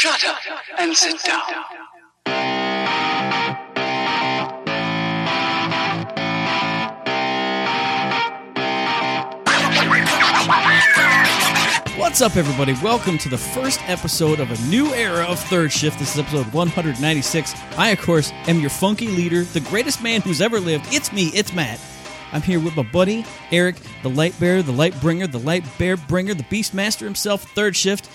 Shut up and sit down. What's up, everybody? Welcome to the first episode of a new era of Third Shift. This is episode 196. I, of course, am your funky leader, the greatest man who's ever lived. It's me, it's Matt. I'm here with my buddy, Eric, the light bearer, the light bringer, the light bear bringer, the beast master himself, Third Shift.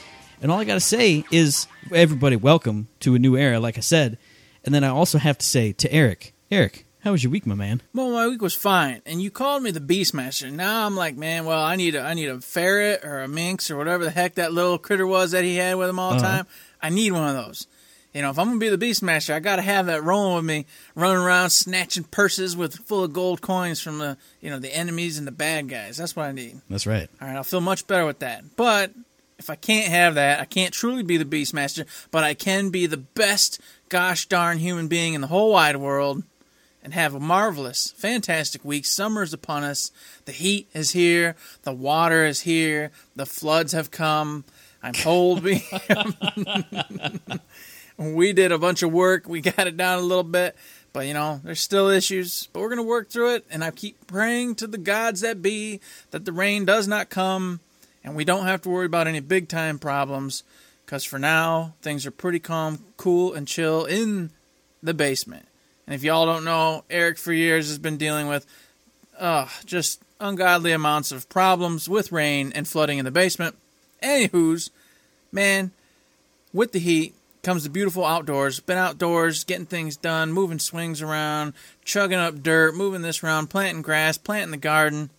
And all I got to say is, everybody, welcome to a new era, like I said. And then I also have to say to Eric, Eric, how was your week, my man? Well, my week was fine, and you called me the Beastmaster. Now I'm like, man, well, I need a, I need a ferret or a minx or whatever the heck that little critter was that he had with him all the Uh-huh. time. I need one of those. You know, if I'm gonna be the Beastmaster, I gotta have that rolling with me, running around snatching purses with full of gold coins from the, you know, the enemies and the bad guys. That's what I need. That's right. All right, I'll feel much better with that. But if I can't have that, I can't truly be the Beastmaster, but I can be the best gosh darn human being in the whole wide world and have a marvelous, fantastic week. Summer's upon us. The heat is here. The water is here. The floods have come. I'm told we did a bunch of work. We got it down a little bit, but you know, there's still issues. But we're gonna work through it. And I keep praying to the gods that be that the rain does not come, and we don't have to worry about any big time problems. Because for now, things are pretty calm, cool, and chill in the basement. And if y'all don't know, Eric for years has been dealing with uh, just ungodly amounts of problems with rain and flooding in the basement. Anywho's, man, with the heat comes the beautiful outdoors. Been outdoors, getting things done, moving swings around, chugging up dirt, moving this around, planting grass, planting the garden,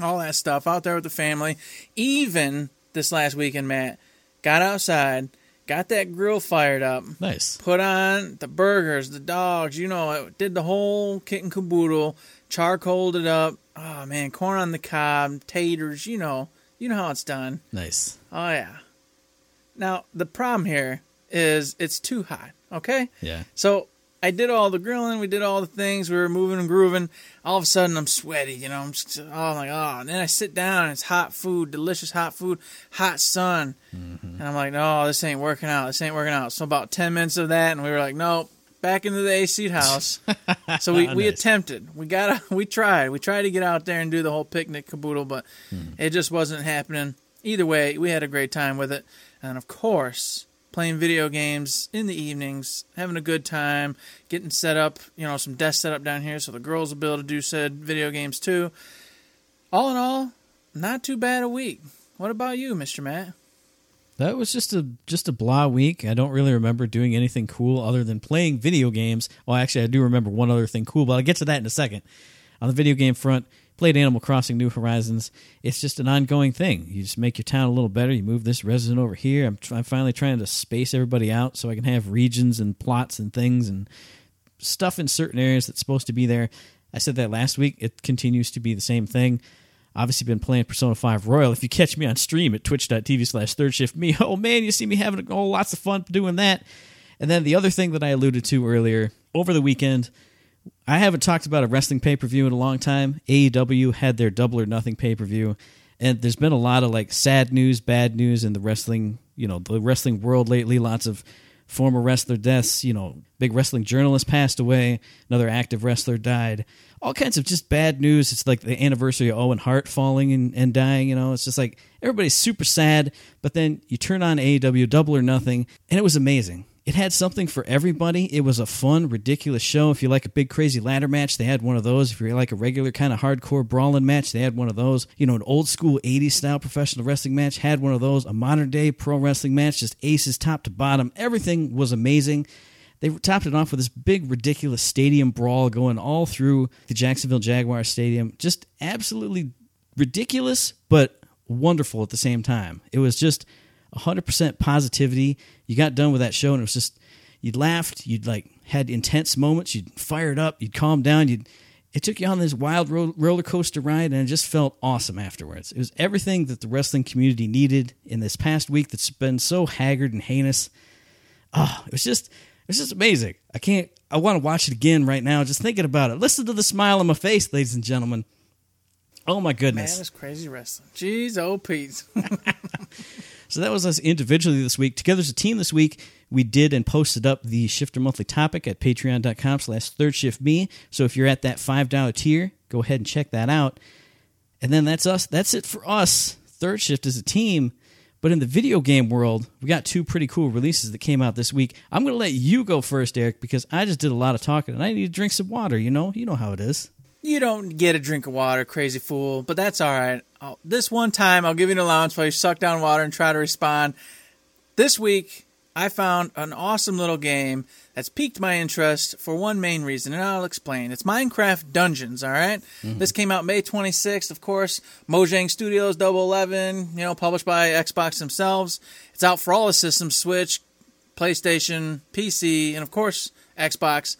all that stuff out there with the family. Even this last weekend, Matt, got outside, got that grill fired up, Nice. put on the burgers, the dogs, you know, it did the whole kit and caboodle, charcoaled it up. Oh man, corn on the cob, taters, you know, you know how it's done. Nice. Oh yeah. Now the problem here is it's too hot. Okay. Yeah. So I did all the grilling, we did all the things, we were moving and grooving. All of a sudden, I'm sweaty, you know. I'm just, oh I'm like, oh, and then I sit down, and it's hot food, delicious hot food, hot sun, mm-hmm. and I'm like, no, this ain't working out. This ain't working out. So about ten minutes of that, and we were like, nope, back into the AC house. so we, we Nice. attempted, we got, we tried, we tried to get out there and do the whole picnic caboodle, but hmm. it just wasn't happening. Either way, we had a great time with it, and of course playing video games in the evenings, having a good time, getting set up, you know, some desk set up down here so the girls will be able to do said video games too. All in all, not too bad a week. What about you, Mr. Matt? That was just a just a blah week. I don't really remember doing anything cool other than playing video games. Well, actually, I do remember one other thing cool, but I'll get to that in a second. On the video game front, played Animal Crossing New Horizons. It's just an ongoing thing. You just make your town a little better. You move this resident over here. I'm, try- I'm finally trying to space everybody out so I can have regions and plots and things and stuff in certain areas that's supposed to be there. I said that last week. It continues to be the same thing. Obviously, been playing Persona 5 Royal. If you catch me on stream at twitch.tv slash third shift me, oh man, you see me having oh, lots of fun doing that. And then the other thing that I alluded to earlier, over the weekend, I haven't talked about a wrestling pay per view in a long time. AEW had their Double or Nothing pay per view, and there's been a lot of like sad news, bad news in the wrestling, you know, the wrestling world lately. Lots of former wrestler deaths. You know, big wrestling journalist passed away. Another active wrestler died. All kinds of just bad news. It's like the anniversary of Owen Hart falling and, and dying. You know, it's just like everybody's super sad. But then you turn on AEW Double or Nothing, and it was amazing. It had something for everybody. It was a fun, ridiculous show. If you like a big, crazy ladder match, they had one of those. If you like a regular kind of hardcore brawling match, they had one of those. You know, an old school 80s style professional wrestling match, had one of those. A modern day pro wrestling match, just aces top to bottom. Everything was amazing. They topped it off with this big, ridiculous stadium brawl going all through the Jacksonville Jaguar Stadium. Just absolutely ridiculous, but wonderful at the same time. It was just 100% positivity. You got done with that show, and it was just, you'd laughed, you'd like had intense moments, you'd fired up, you'd calm down, you'd, it took you on this wild ro- roller coaster ride, and it just felt awesome afterwards. It was everything that the wrestling community needed in this past week that's been so haggard and heinous. Oh, it was just, it was just amazing. I can't, I want to watch it again right now, just thinking about it. Listen to the smile on my face, ladies and gentlemen. Oh my goodness. Man, it's crazy wrestling. Jeez, oh Pete. So that was us individually this week. Together as a team this week, we did and posted up the Shifter Monthly topic at patreon.com slash third shift me. So if you're at that $5 tier, go ahead and check that out. And then that's us. That's it for us. Third shift as a team. But in the video game world, we got two pretty cool releases that came out this week. I'm going to let you go first, Eric, because I just did a lot of talking and I need to drink some water. You know, you know how it is. You don't get a drink of water, crazy fool, but that's all right. I'll, this one time, I'll give you an allowance while you suck down water and try to respond. This week, I found an awesome little game that's piqued my interest for one main reason, and I'll explain. It's Minecraft Dungeons, all right? Mm-hmm. This came out May 26th, of course. Mojang Studios, Double Eleven, you know, published by Xbox themselves. It's out for all the systems Switch, PlayStation, PC, and of course, Xbox.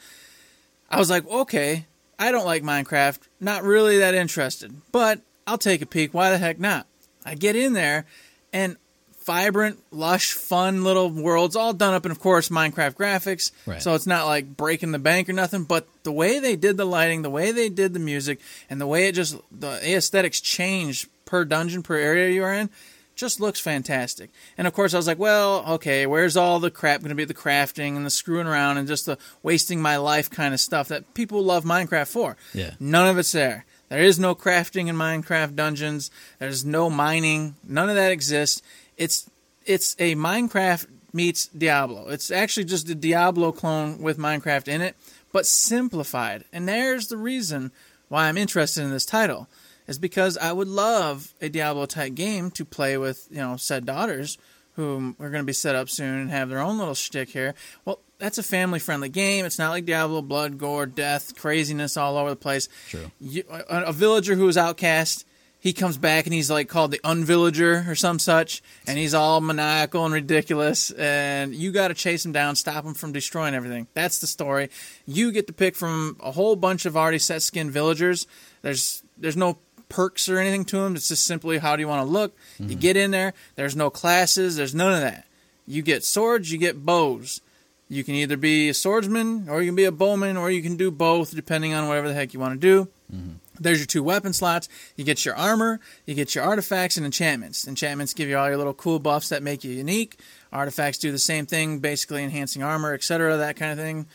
I was like, okay, I don't like Minecraft. Not really that interested, but I'll take a peek. Why the heck not? I get in there, and vibrant, lush, fun little worlds, all done up in, of course, Minecraft graphics. Right. So it's not like breaking the bank or nothing. But the way they did the lighting, the way they did the music, and the way it just the aesthetics change per dungeon, per area you are in, just looks fantastic. And of course, I was like, well, okay, where's all the crap going to be the crafting and the screwing around and just the wasting my life kind of stuff that people love Minecraft for? Yeah. None of it's there. There is no crafting in Minecraft dungeons. There's no mining. None of that exists. It's it's a Minecraft meets Diablo. It's actually just a Diablo clone with Minecraft in it, but simplified. And there's the reason why I'm interested in this title is because I would love a Diablo type game to play with, you know, said daughters who are going to be set up soon and have their own little shtick here. Well, that's a family friendly game. It's not like Diablo, blood, gore, death, craziness all over the place. True. You, a, a villager who is outcast, he comes back and he's like called the unvillager or some such, and he's all maniacal and ridiculous, and you got to chase him down, stop him from destroying everything. That's the story. You get to pick from a whole bunch of already set skin villagers. There's there's no perks or anything to them. It's just simply how do you want to look. You mm-hmm. get in there. There's no classes. There's none of that. You get swords. You get bows. You can either be a swordsman or you can be a bowman or you can do both depending on whatever the heck you want to do. Mm-hmm. There's your two weapon slots. You get your armor, you get your artifacts and enchantments. Enchantments give you all your little cool buffs that make you unique. Artifacts do the same thing, basically enhancing armor, etc., that kind of thing.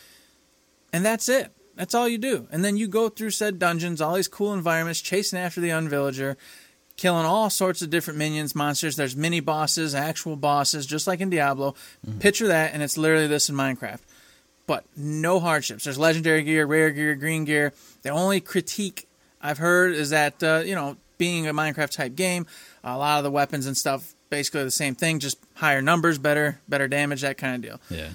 And that's it. That's all you do. And then you go through said dungeons, all these cool environments, chasing after the unvillager, killing all sorts of different minions, monsters. There's mini bosses, actual bosses, just like in Diablo. Picture that, and it's literally this in Minecraft. But no hardships. There's legendary gear, rare gear, green gear. The only critique I've heard is that, uh, you know, being a Minecraft type game, a lot of the weapons and stuff basically the same thing, just higher numbers, better, better damage, that kind of deal. Yeah.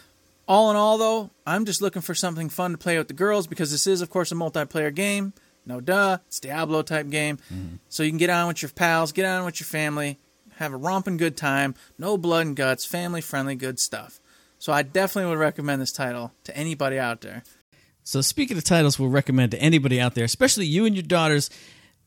All in all, though, I'm just looking for something fun to play with the girls because this is, of course, a multiplayer game. No duh, it's Diablo type game. Mm-hmm. So you can get on with your pals, get on with your family, have a romping good time. No blood and guts, family friendly, good stuff. So I definitely would recommend this title to anybody out there. So speaking of titles, we'll recommend to anybody out there, especially you and your daughters.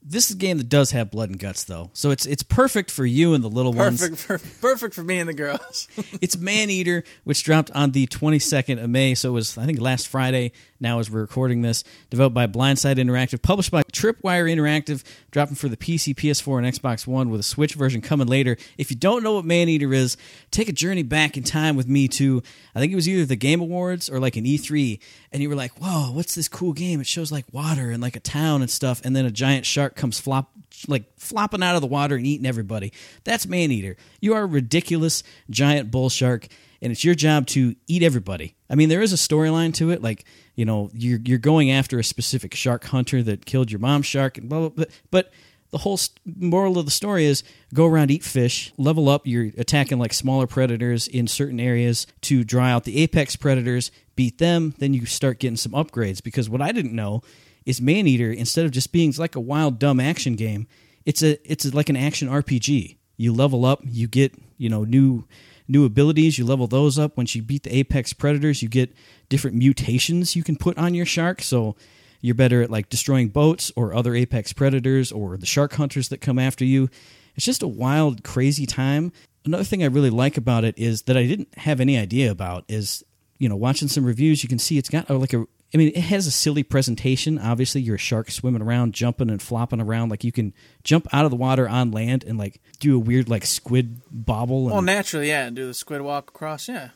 This is a game that does have blood and guts, though, so it's it's perfect for you and the little ones. Perfect, for, perfect for me and the girls. It's Maneater, which dropped on the 22nd of May. So it was, I think, last Friday. Now, as we're recording this, developed by Blindside Interactive, published by Tripwire Interactive, dropping for the PC, PS4, and Xbox One, with a Switch version coming later. If you don't know what Maneater is, take a journey back in time with me to, I think it was either the Game Awards or like an E3, and you were like, "Whoa, what's this cool game? It shows like water and like a town and stuff, and then a giant shark comes flop like flopping out of the water and eating everybody. That's Maneater. You are a ridiculous giant bull shark, and it's your job to eat everybody. I mean, there is a storyline to it, like you know, you're you're going after a specific shark hunter that killed your mom shark, and blah blah. blah. But the whole moral of the story is go around, eat fish, level up. You're attacking like smaller predators in certain areas to dry out the apex predators, beat them. Then you start getting some upgrades. Because what I didn't know is Maneater instead of just being like a wild dumb action game, it's a it's like an action RPG. You level up, you get you know new new abilities. You level those up. Once you beat the apex predators, you get different mutations you can put on your shark. So you're better at like destroying boats or other apex predators or the shark hunters that come after you. It's just a wild, crazy time. Another thing I really like about it is that I didn't have any idea about is you know watching some reviews you can see it's got uh, like a I mean, it has a silly presentation. Obviously, you're a shark swimming around, jumping and flopping around. Like you can jump out of the water on land and like do a weird like squid bobble. And, Well, naturally, yeah, do the squid walk across. Yeah,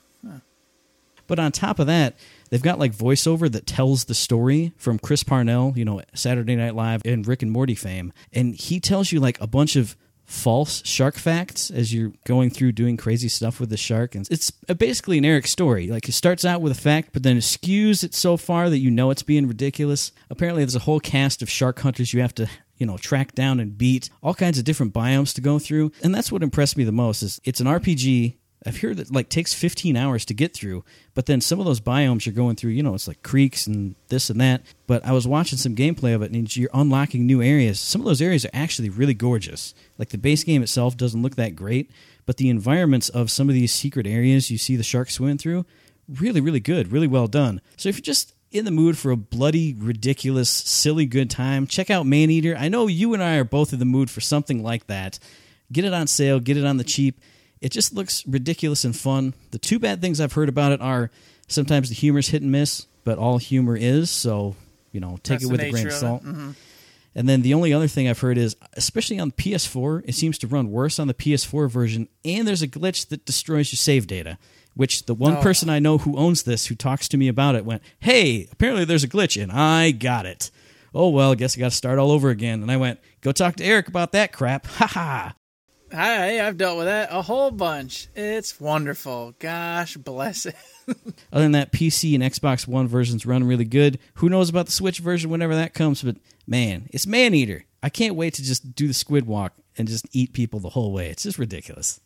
but on top of that, they've got like voiceover that tells the story from Chris Parnell, you know, Saturday Night Live and Rick and Morty fame, and he tells you like a bunch of false shark facts as you're going through doing crazy stuff with the shark. And it's basically an eric story. Like it starts out with a fact but then it skews it so far that you know it's being ridiculous. Apparently there's a whole cast of shark hunters you have to you know track down and beat. All kinds of different biomes to go through. And that's what impressed me the most is it's an rpg I've heard that like takes 15 hours to get through, but then some of those biomes you're going through, you know, it's like creeks and this and that. But I was watching some gameplay of it, and you're unlocking new areas. Some of those areas are actually really gorgeous. Like the base game itself doesn't look that great, but the environments of some of these secret areas you see the sharks swimming through, really, really good, really well done. So if you're just in the mood for a bloody, ridiculous, silly good time, check out Maneater. I know you and I are both in the mood for something like that. Get it on sale, get it on the cheap. It just looks ridiculous and fun. The two bad things I've heard about it are sometimes the humor's hit and miss, but all humor is, so, you know, take That's it with a grain of salt. Mhm. And then the only other thing I've heard is, especially on PS4, it seems to run worse on the PS4 version, and there's a glitch that destroys your save data. Which the one Oh. person I know who owns this, who talks to me about it, went, "Hey, apparently there's a glitch, and I got it." Oh well, guess I got to start all over again. And I went, "Go talk to Eric about that crap." Ha ha. Hi, I've dealt with that a whole bunch. It's wonderful. Gosh bless it. Other than that, PC and Xbox One versions run really good. Who knows about the Switch version whenever that comes? But man, it's Maneater. I can't wait to just do the squid walk and just eat people the whole way. It's just ridiculous.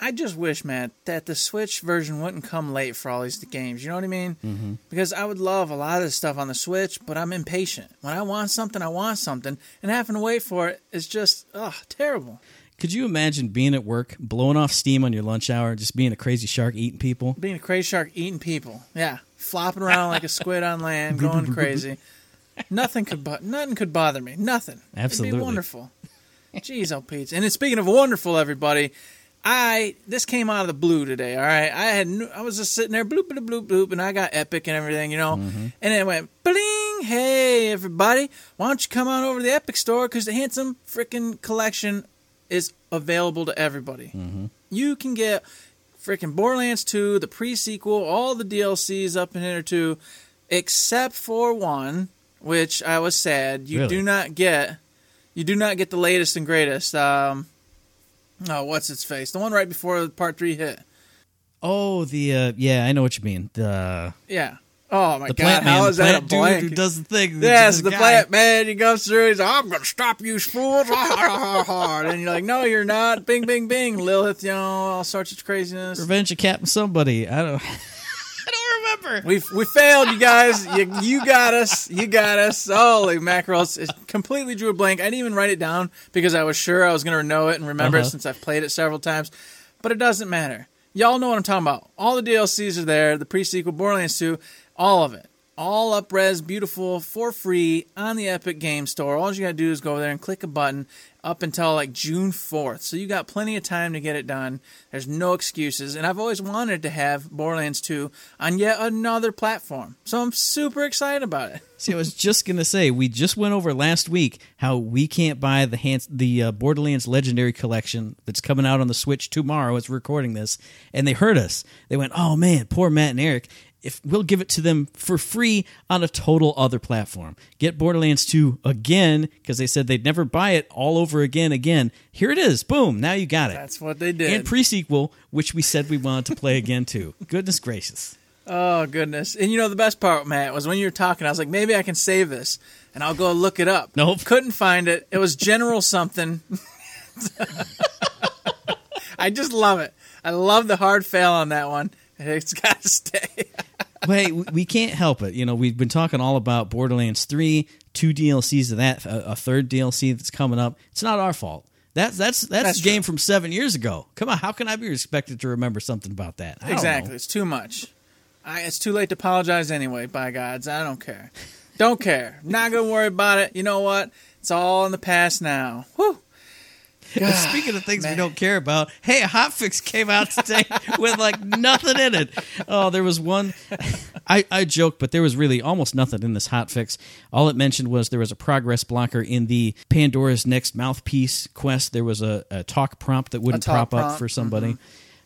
I just wish, Matt, that the Switch version wouldn't come late for all these games. You know what I mean? Mm-hmm. Because I would love a lot of this stuff on the Switch, but I'm impatient. When I want something, I want something, and having to wait for it is just ugh terrible. Could you imagine being at work, blowing off steam on your lunch hour, just being a crazy shark eating people? Being a crazy shark eating people, yeah, flopping around like a squid on land, going crazy. Nothing could bo- nothing could bother me. Nothing. Absolutely. It'd be wonderful. Jeez, oh Pete. And speaking of wonderful, everybody, I this came out of the blue today. All right, I had I was just sitting there, bloop bloop bloop bloop, and I got epic and everything, you know. Mm-hmm. And then it went bling. Hey, everybody, why don't you come on over to the Epic Store because the handsome freaking collection is available to everybody. You can get freaking Borderlands 2, the pre sequel, all the DLCs up in here too, except for one, which I was sad. You Really? do not get you do not get the latest and greatest. Um oh, what's its face? The one right before part three hit. Oh, the uh, yeah, I know what you mean. The Yeah. Oh my the god, plant man, how the is that a dude blank? who does the thing. Yes, the guy. plant man. He goes through. He's like, "I'm gonna stop you, fools!" and you're like, "No, you're not." Bing, bing, bing. Lilith, you know, all sorts of craziness. Revenge of Captain Somebody. I don't. I don't remember. We we failed, you guys. You you got us. You got us. Holy mackerels! It completely drew a blank. I didn't even write it down because I was sure I was going to know it and remember Uh-huh. it since I've played it several times. But it doesn't matter. Y'all know what I'm talking about. All the DLCs are there. The pre-sequel, Borderlands 2, all of it. All up res, beautiful, for free on the Epic Game Store. All you gotta do is go over there and click a button up until like June 4th. So you got plenty of time to get it done. There's no excuses. And I've always wanted to have Borderlands 2 on yet another platform. So I'm super excited about it. See, I was just gonna say we just went over last week how we can't buy the hands, the uh, Borderlands Legendary Collection that's coming out on the Switch tomorrow. As we're recording this, and they heard us. They went, "Oh man, poor Matt and Eric." If we'll give it to them for free on a total other platform, get Borderlands 2 again because they said they'd never buy it all over again. Again, here it is. Boom! Now you got it. That's what they did. and pre-sequel, which we said we wanted to play again too. Goodness gracious! Oh goodness! And you know the best part, Matt, was when you were talking. I was like, maybe I can save this, and I'll go look it up. Nope. couldn't find it. It was General something. I just love it. I love the hard fail on that one. It's got to stay. Wait, we- can't help it. You know, we've been talking all about Borderlands 3, two DLCs of that, a, a third DLC that's coming up. It's not our fault. That's that's that's, That's a game from seven years ago. Come on, how can I be expected to remember something about that? I exactly. It's too much. I, it's too late to apologize anyway. By gods, I don't care. Don't care. Not gonna worry about it. You know what? It's all in the past now. Whew. And Speaking of things man. we don't care about, hey, a hotfix came out today with like nothing in it. Oh, there was one. I, I joke, but there was really almost nothing in this hotfix. All it mentioned was there was a progress blocker in the Pandora's Next Mouthpiece quest. There was a, a talk prompt that wouldn't prop up for somebody.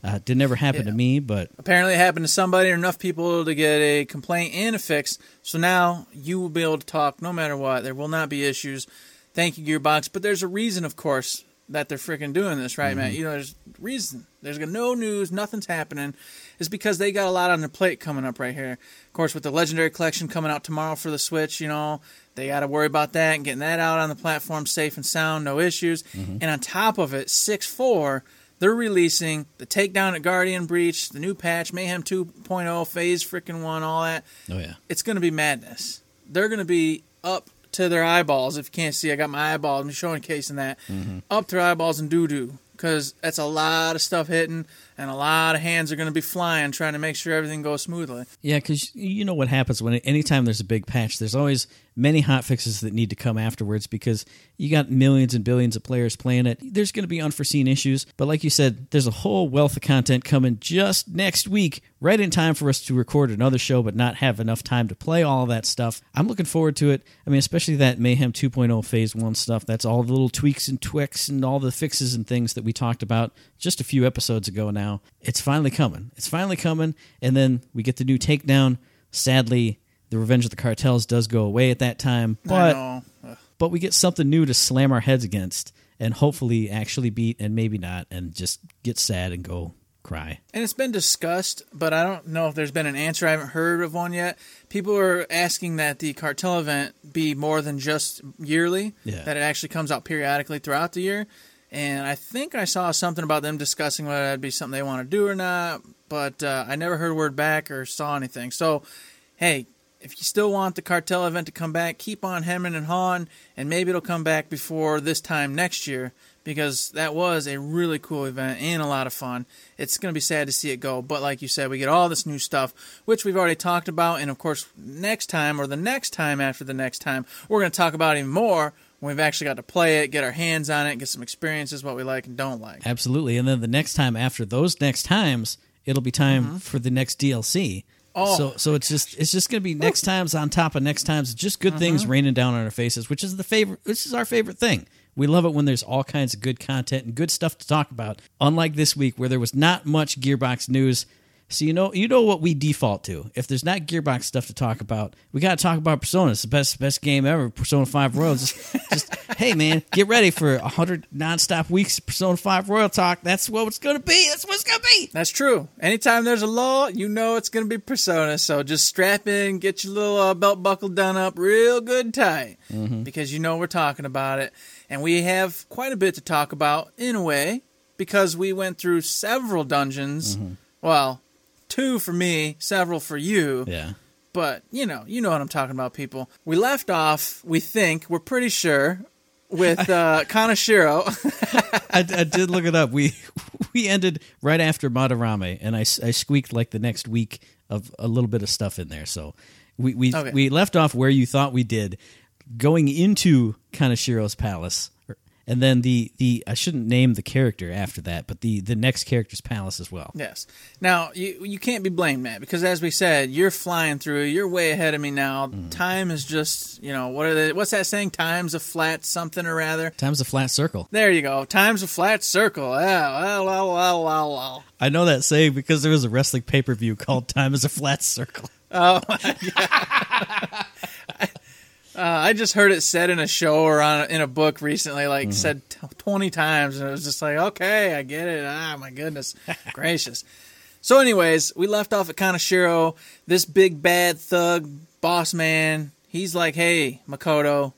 Uh, did never happen to me, but Apparently, it happened to somebody or enough people to get a complaint and a fix. So now you will be able to talk no matter what. There will not be issues. Thank you, Gearbox. But there's a reason, of course, that they're freaking doing this, right, man? Mm-hmm. You know, there's reason. There's no news. Nothing's happening. It's because they got a lot on their plate coming up right here. Of course, with the Legendary Collection coming out tomorrow for the Switch, you know, they got to worry about that and getting that out on the platform safe and sound, no issues. Mm-hmm. And on top of it, 6 4 they're releasing the takedown at Guardian Breach, the new patch, Mayhem 2.0, Phase freaking 1, all that. oh yeah. It's going to be madness. They're going to be up to their eyeballs. If you can't see, I got my eyeballs. I'm showing case in that. Mm-hmm. Up to their eyeballs and doo doo. Because that's a lot of stuff hitting, and a lot of hands are going to be flying trying to make sure everything goes smoothly. Yeah, because you know what happens when anytime there's a big patch, there's always many hot fixes that need to come afterwards because you got millions and billions of players playing it. There's going to be unforeseen issues, but like you said, there's a whole wealth of content coming just next week, right in time for us to record another show, but not have enough time to play all that stuff. I'm looking forward to it. I mean, especially that Mayhem 2.0 Phase 1 stuff. That's all the little tweaks and twicks and all the fixes and things that we talked about just a few episodes ago now. It's finally coming. It's finally coming. And then we get the new takedown. Sadly, the Revenge of the Cartels does go away at that time, but. But we get something new to slam our heads against and hopefully actually beat and maybe not and just get sad and go cry. And it's been discussed, but I don't know if there's been an answer. I haven't heard of one yet. People are asking that the cartel event be more than just yearly, Yeah. that it actually comes out periodically throughout the year. And I think I saw something about them discussing whether that'd be something they want to do or not, but uh, I never heard word back or saw anything. So, hey, if you still want the cartel event to come back, keep on hemming and hawing, and maybe it'll come back before this time next year because that was a really cool event and a lot of fun. It's going to be sad to see it go, but like you said, we get all this new stuff, which we've already talked about, and of course, next time or the next time after the next time, we're going to talk about even more when we've actually got to play it, get our hands on it, get some experiences, what we like and don't like. Absolutely. And then the next time after those next times, it'll be time mm-hmm. for the next DLC. Oh. So so it's just it's just going to be next times on top of next times, just good things uh-huh. raining down on our faces, which is the favorite which is our favorite thing. We love it when there's all kinds of good content and good stuff to talk about. Unlike this week where there was not much Gearbox news. So you know you know what we default to. If there's not Gearbox stuff to talk about, we got to talk about Persona. It's the best best game ever. Persona Five Royal. Just, just hey man, get ready for hundred nonstop weeks of Persona Five Royal talk. That's what it's gonna be. That's what it's gonna be. That's true. Anytime there's a law, you know it's going to be Persona. So just strap in, get your little uh, belt buckle done up real good tight because you know we're talking about it. And we have quite a bit to talk about in a way because we went through several dungeons. Well, two for me, several for you. Yeah. But, you know, you know what I'm talking about, people. We left off, we think, we're pretty sure, with uh, Kaneshiro. I, I did look it up. We we ended right after Madarame, and I, I squeaked like the next week of a little bit of stuff in there. So we we, Okay. we left off where you thought we did, going into Kaneshiro's palace, and then the the I shouldn't name the character after that, but the the next character's palace as well. Yes. Now you you can't be blamed, Matt, because as we said, you're flying through. You're way ahead of me now. Mm-hmm. Time is just you know what are they, what's that saying? Time's a flat something or rather. Time's a flat circle. There you go. Time's a flat circle. Well, well, well, well, well. I know that saying because there was a wrestling pay per view called "Time is a Flat Circle." Oh, Uh, I just heard it said in a show or on in a book recently, like said t- twenty times, and it was just like, okay, I get it. Ah, my goodness gracious. So, anyways, we left off at Kaneshiro. This big bad thug boss man. He's like, hey, Makoto,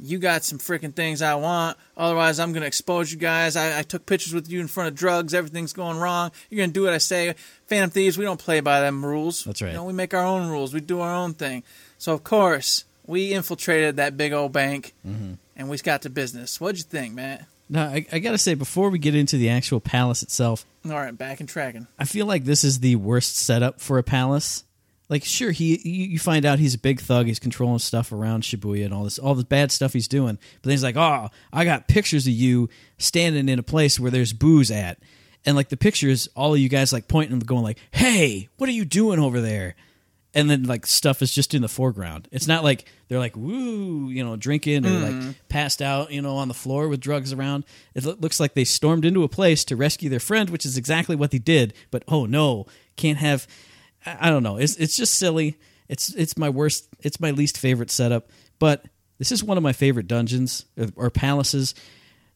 you got some freaking things I want. Otherwise, I'm gonna expose you guys. I, I took pictures with you in front of drugs. Everything's going wrong. You're gonna do what I say. Phantom Thieves, we don't play by them rules. That's right. You know, we make our own rules. We do our own thing. So of course, we infiltrated that big old bank, Mm-hmm. and we got to business. What'd you think, Matt? Now I, I gotta say before we get into the actual palace itself, All right, back and tracking. I feel like this is the worst setup for a palace. like sure he you you find out he's a big thug he's controlling stuff around shibuya and all this all the bad stuff he's doing but then he's like oh i got pictures of you standing in a place where there's booze at and like the pictures all of you guys like pointing and going like hey what are you doing over there and then like stuff is just in the foreground it's not like they're like woo you know drinking or like mm-hmm. passed out you know on the floor with drugs around it loo- looks like they stormed into a place to rescue their friend which is exactly what they did but oh no can't have I I don't know. It's it's just silly. It's it's my worst. It's my least favorite setup. But this is one of my favorite dungeons or, or palaces,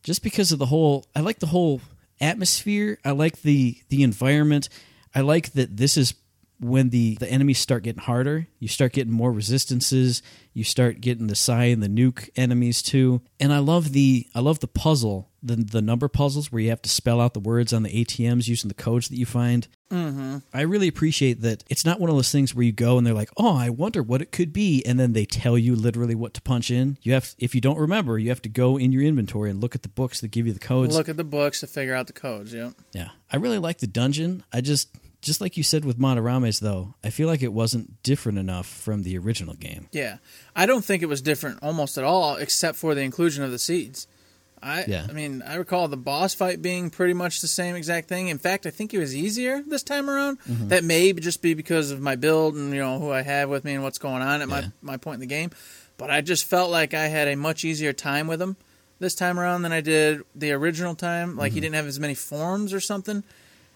just because of the whole. I like the whole atmosphere. I like the the environment. I like that this is when the the enemies start getting harder. You start getting more resistances. You start getting the psi and the nuke enemies too. And I love the I love the puzzle, the the number puzzles where you have to spell out the words on the ATMs using the codes that you find. Mm-hmm. I really appreciate that it's not one of those things where you go and they're like, "Oh, I wonder what it could be," and then they tell you literally what to punch in. You have, if you don't remember, you have to go in your inventory and look at the books that give you the codes. Look at the books to figure out the codes. Yeah, Yeah, I really like the dungeon. I just, just like you said with Madarame's, though, I feel like it wasn't different enough from the original game. Yeah, I don't think it was different almost at all, except for the inclusion of the seeds. I, Yeah. I mean, I recall the boss fight being pretty much the same exact thing. In fact, I think it was easier this time around. Mm-hmm. That may just be because of my build and you know who I have with me and what's going on at Yeah. my my point in the game. But I just felt like I had a much easier time with him this time around than I did the original time. Like Mm-hmm. he didn't have as many forms or something.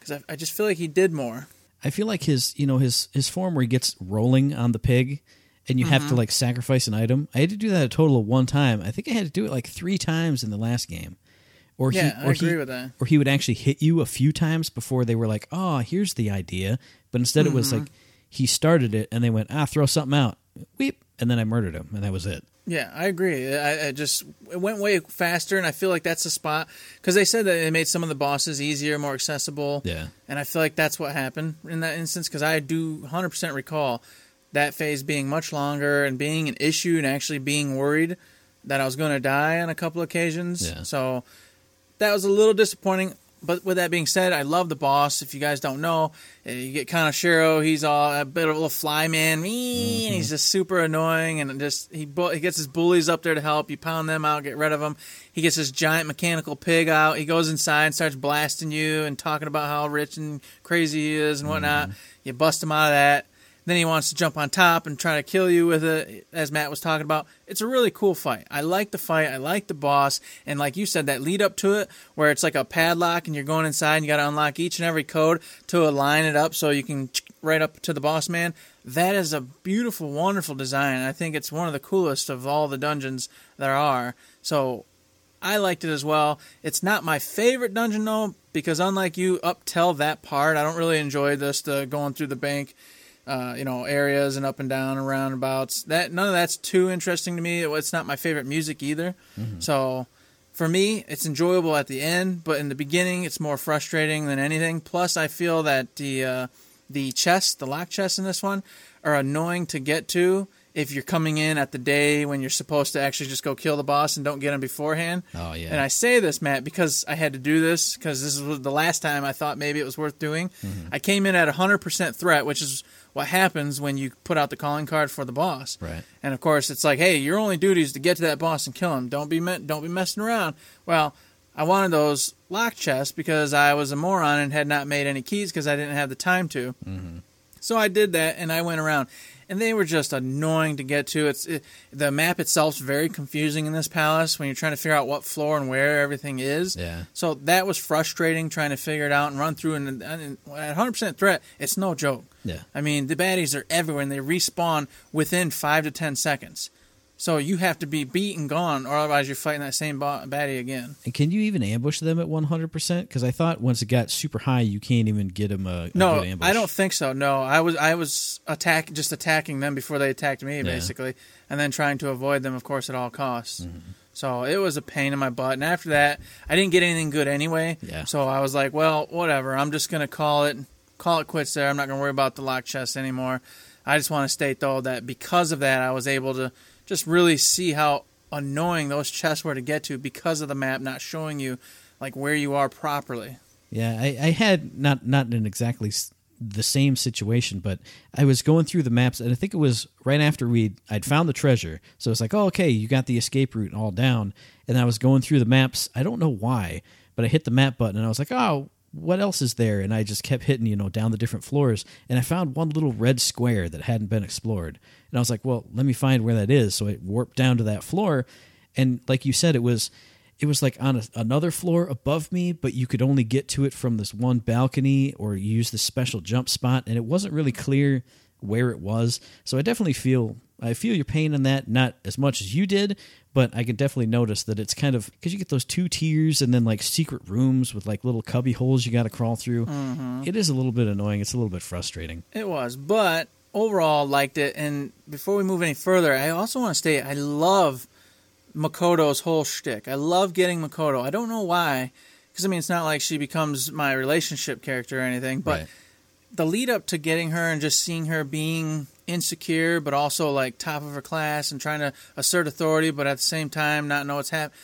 Because I, I just feel like he did more. I feel like his, you know, his his form where he gets rolling on the pig, and you have to like sacrifice an item. I had to do that a total of one time. I think I had to do it like three times in the last game. Or Yeah, he, I agree he, with that. Or he would actually hit you a few times before they were like, "Oh, here's the idea," but instead it was like he started it and they went, "Ah, throw something out," weep, and then I murdered him, and that was it. Yeah, I agree. I, I just it went way faster, and I feel like that's the spot because they said that it made some of the bosses easier, more accessible. Yeah. and I feel like that's what happened in that instance because I do 100% recall that phase being much longer and being an issue and actually being worried that I was going to die on a couple occasions. Yeah. So that was a little disappointing. But with that being said, I love the boss. If you guys don't know, you get Kaneshiro. He's all a bit of a little fly man, me, and he's mm-hmm. just super annoying. And just he bu- he gets his bullies up there to help. You pound them out, get rid of them. He gets this giant mechanical pig out. He goes inside and starts blasting you and talking about how rich and crazy he is and whatnot. Mm-hmm. You bust him out of that. Then he wants to jump on top and try to kill you with it, as Matt was talking about. It's a really cool fight. I like the fight. I like the boss. And like you said, that lead up to it, where it's like a padlock and you're going inside and you got to unlock each and every code to align it up so you can right up to the boss man. That is a beautiful, wonderful design. I think it's one of the coolest of all the dungeons there are. So I liked it as well. It's not my favorite dungeon though, because unlike you, up till that part, I don't really enjoy this the going through the bank, uh, you know, areas and up and down and roundabouts. That none of that's too interesting to me. It's not my favorite music either. So for me, it's enjoyable at the end, but in the beginning, it's more frustrating than anything. Plus, I feel that the uh, the chests, the lock chests in this one, are annoying to get to if you're coming in at the day when you're supposed to actually just go kill the boss and don't get him beforehand. Oh, yeah. And I say this, Matt, because I had to do this because this was the last time I thought maybe it was worth doing. I came in at 100% threat, which is what happens when you put out the calling card for the boss. Right. And of course, it's like, hey, your only duty is to get to that boss and kill him. Don't be me- don't be messing around. Well, I wanted those lock chests because I was a moron and had not made any keys because I didn't have the time to. Mm-hmm. So I did that, and I went around, and they were just annoying to get to. It's it, the map itself's very confusing in this palace when you're trying to figure out what floor and where everything is. Yeah. So that was frustrating trying to figure it out and run through. And, and at 100% threat, it's no joke. Yeah. I mean, the baddies are everywhere, and they respawn within five to ten seconds. So you have to be beat and gone, or otherwise you're fighting that same ba- baddie again. And can you even ambush them at 100%? Because I thought once it got super high, you can't even get them a, a No, good ambush. I don't think so. No, I was I was attack just attacking them before they attacked me, basically, and then trying to avoid them, of course, at all costs. Mm-hmm. So it was a pain in my butt. And after that, I didn't get anything good anyway. Yeah. So I was like, well, whatever. I'm just gonna call it call it quits there. I'm not gonna worry about the lock chest anymore. I just want to state though that because of that, I was able to just really see how annoying those chests were to get to because of the map not showing you like where you are properly. Yeah, I, I had not not an exactly the same situation, but I was going through the maps, and I think it was right after we I'd found the treasure. So it's like, oh, okay, you got the escape route all down, and I was going through the maps. I don't know why, but I hit the map button, and I was like, oh, what else is there? And I just kept hitting, you know, down the different floors, and I found one little red square that hadn't been explored, and I was like, well, let me find where that is. So I warped down to that floor, and like you said, it was it was like on a, another floor above me, but you could only get to it from this one balcony or use this special jump spot, and it wasn't really clear where it was. So I definitely feel I feel your pain in that, not as much as you did, but I can definitely notice that it's kind of because you get those two tiers and then like secret rooms with like little cubby holes you got to crawl through. Mm-hmm. It is a little bit annoying. It's a little bit frustrating. It was, but overall liked it. And before we move any further, I also want to state I love Makoto's whole shtick. I love getting Makoto. I don't know why, because I mean it's not like she becomes my relationship character or anything, but Right. the lead up to getting her and just seeing her being insecure, but also like top of her class and trying to assert authority, but at the same time not know what's happening.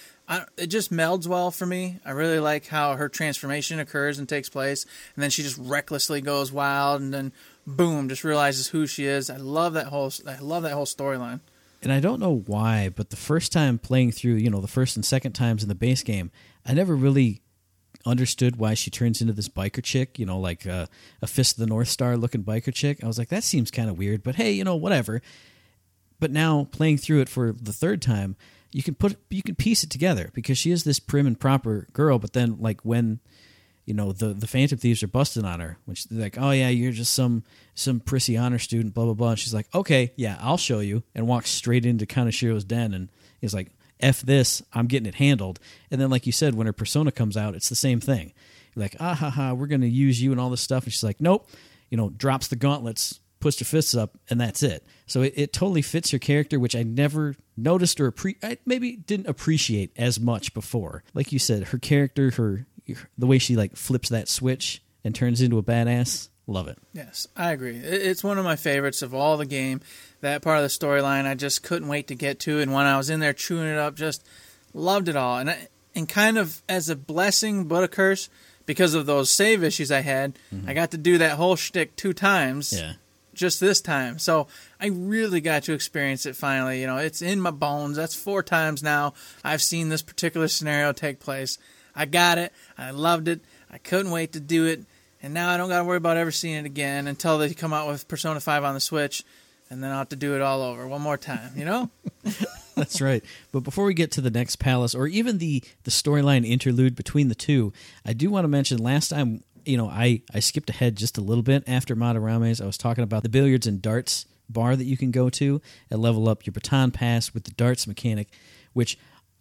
It just melds well for me. I really like how her transformation occurs and takes place, and then she just recklessly goes wild, and then boom, just realizes who she is. I love that whole. I love that whole storyline. and I don't know why, but the first time playing through, you know, the first and second times in the base game, I never really understood why she turns into this biker chick, you know, like uh, a Fist of the North Star looking biker chick. I was like, that seems kind of weird, but hey, you know, whatever. But now playing through it for the third time, you can put you can piece it together because she is this prim and proper girl, but then like when you know the the Phantom Thieves are busting on her, when she's like, "Oh yeah, you're just some some prissy honor student," blah blah blah. And she's like, "Okay, yeah, I'll show you," and walks straight into Kaneshiro's den, and he's like, "F this, I'm getting it handled." And then, like you said, when her persona comes out, it's the same thing. You're like, "Ah ha ha, we're gonna use you and all this stuff," and she's like, "Nope," you know, drops the gauntlets, puts her fists up, and that's it. So it, it totally fits her character, which I never noticed or appre- I maybe didn't appreciate as much before. Like you said, her character, her the way she like flips that switch and turns into a badass, love it. Yes, I agree. It's one of my favorites of all the game. That part of the storyline, I just couldn't wait to get to. And when I was in there chewing it up, just loved it all. And I, and kind of as a blessing but a curse because of those save issues I had, mm-hmm. I got to do that whole shtick two times. Yeah. Just this time, so I really got to experience it finally. You know, it's in my bones. That's four times now I've seen this particular scenario take place. I got it. I loved it. I couldn't wait to do it. And now I don't got to worry about ever seeing it again until they come out with Persona 5 on the Switch. And then I'll have to do it all over one more time, you know? That's right. But before we get to the next palace, or even the the storyline interlude between the two, I do want to mention last time. You know, I I skipped ahead just a little bit after Madarame's. I was talking about the billiards and darts bar that you can go to and level up your baton pass with the darts mechanic, which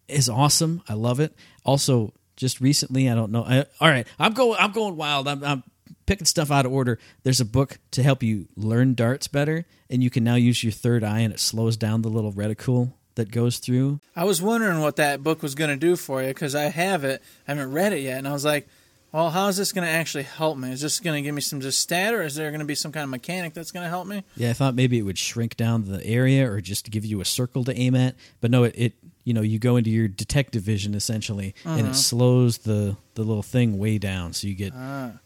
is awesome. I love it. Also, just recently, I don't know. I, all right, I'm going. I'm going wild. I'm, I'm picking stuff out of order. There's a book to help you learn darts better, and you can now use your third eye, and it slows down the little reticule that goes through. I was wondering what that book was going to do for you because I have it. I haven't read it yet. And I was like, well, how is this going to actually help me? Is this going to give me some just stat or is there going to be some kind of mechanic that's going to help me? Yeah, I thought maybe it would shrink down the area or just give you a circle to aim at, but no, it, it you know you go into your detective vision essentially, and it slows the the little thing way down, so you get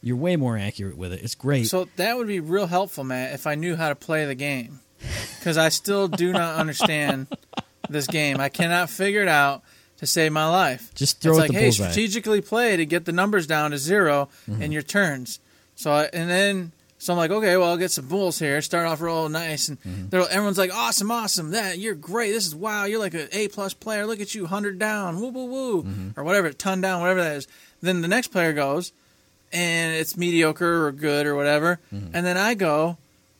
you're way more accurate with it. It's great. So that would be real helpful, Matt, if I knew how to play the game. Because I still do not understand this game. I cannot figure it out to save my life. Just throw it's it like, hey, bullseye. strategically play to get the numbers down to 0 Mm-hmm. in your turns. So I, and then so I'm like, okay, well I'll get some bulls here. Start off real nice, and Mm-hmm. everyone's like, awesome, awesome. That you're great. This is wow. You're like an A plus player. Look at you, hundred down, woo woo woo, Mm-hmm. or whatever, ton down, whatever that is. Then the next player goes, and it's mediocre or good or whatever. Mm-hmm. And then I go,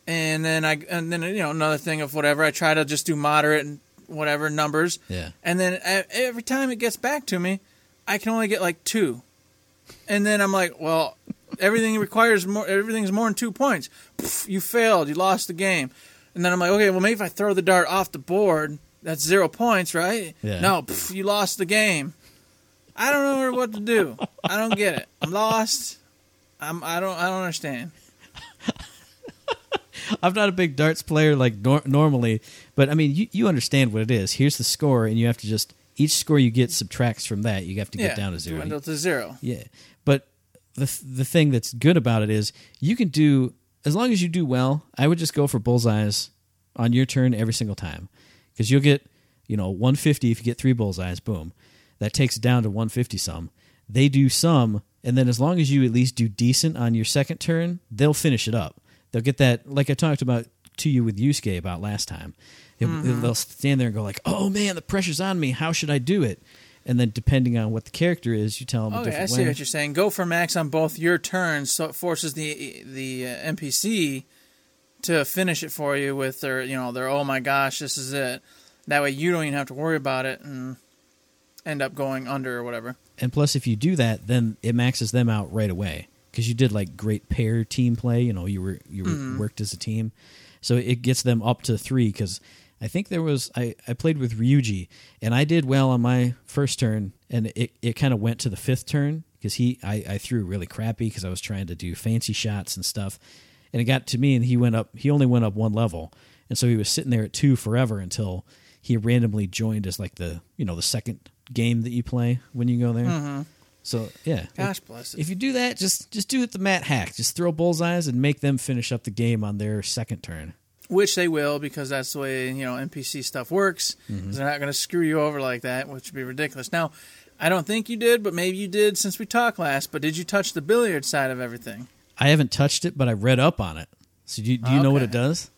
and then I and then you know another thing of whatever. I try to just do moderate and whatever numbers. Yeah. And then e- every time it gets back to me, I can only get like two. And then I'm like, well, everything requires more. Everything's more than two points. Pff, you failed. You lost the game. And then I'm like, okay, well maybe if I throw the dart off the board, that's zero points, right? Yeah. No, pff, you lost the game. I don't know what to do. I don't get it. I'm lost. I'm. I don't. I don't understand. I'm not a big darts player like nor- normally, but I mean, you, you understand what it is. Here's the score, and you have to just each score you get subtracts from that. You have to get yeah. down to zero. Dwindle to zero. Yeah, the the thing that's good about it is you can do as long as you do well, I would just go for bullseyes on your turn every single time because you'll get you know 150 if you get three bullseyes. Boom, that takes it down to 150 some. They do some, and then as long as you at least do decent on your second turn, they'll finish it up. They'll get that like I talked about to you with Yusuke about last time. They'll, mm-hmm. they'll stand there and go like, "Oh man, the pressure's on me. How should I do it?" And then depending on what the character is, you tell them a Okay, I see way. what you're saying. Go for max on both your turns, so it forces the the uh, NPC to finish it for you with their, you know, their oh my gosh, this is it. That way, you don't even have to worry about it and end up going under or whatever. And plus, if you do that, then it maxes them out right away because you did like great pair team play. You know, you were you were worked as a team, so it gets them up to three. Because I think there was I I played with Ryuji and I did well on my first turn, and it it kind of went to the fifth turn because he I I threw really crappy because I was trying to do fancy shots and stuff, and it got to me and he went up. He only went up one level, and so he was sitting there at two forever until he randomly joined as like the you know the second game that you play when you go there. Mm-hmm. So yeah, Gosh bless it. if you do that, just just do it the Matt Hack. Just throw bullseyes and make them finish up the game on their second turn. Which they will because that's the way you know NPC stuff works. 'cause They're not going to screw you over like that, which would be ridiculous. Now, I don't think you did, but maybe you did since we talked last. But did you touch the billiard side of everything? I haven't touched it, but I read up on it. So do you, do you know what it does?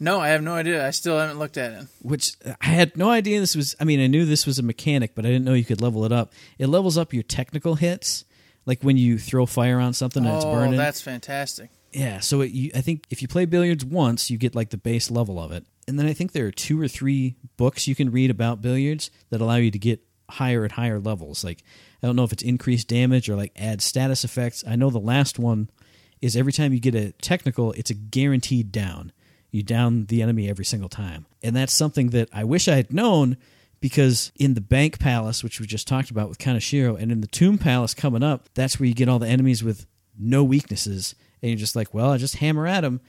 No, I have no idea. I still haven't looked at it. Which I had no idea this was. I mean, I knew this was a mechanic, but I didn't know you could level it up. It levels up your technical hits, like when you throw fire on something and it's oh, burning. that's fantastic. Yeah, so it, you, I think if you play billiards once, you get like the base level of it, and then I think there are two or three books you can read about billiards that allow you to get higher and higher levels. Like I don't know if it's increased damage or like add status effects. I know the last one is every time you get a technical, it's a guaranteed down. You down the enemy every single time, and that's something that I wish I had known because in the Bank Palace, which we just talked about with Kaneshiro, and in the Tomb Palace coming up, that's where you get all the enemies with no weaknesses, and you're just like, well, I just hammer at them,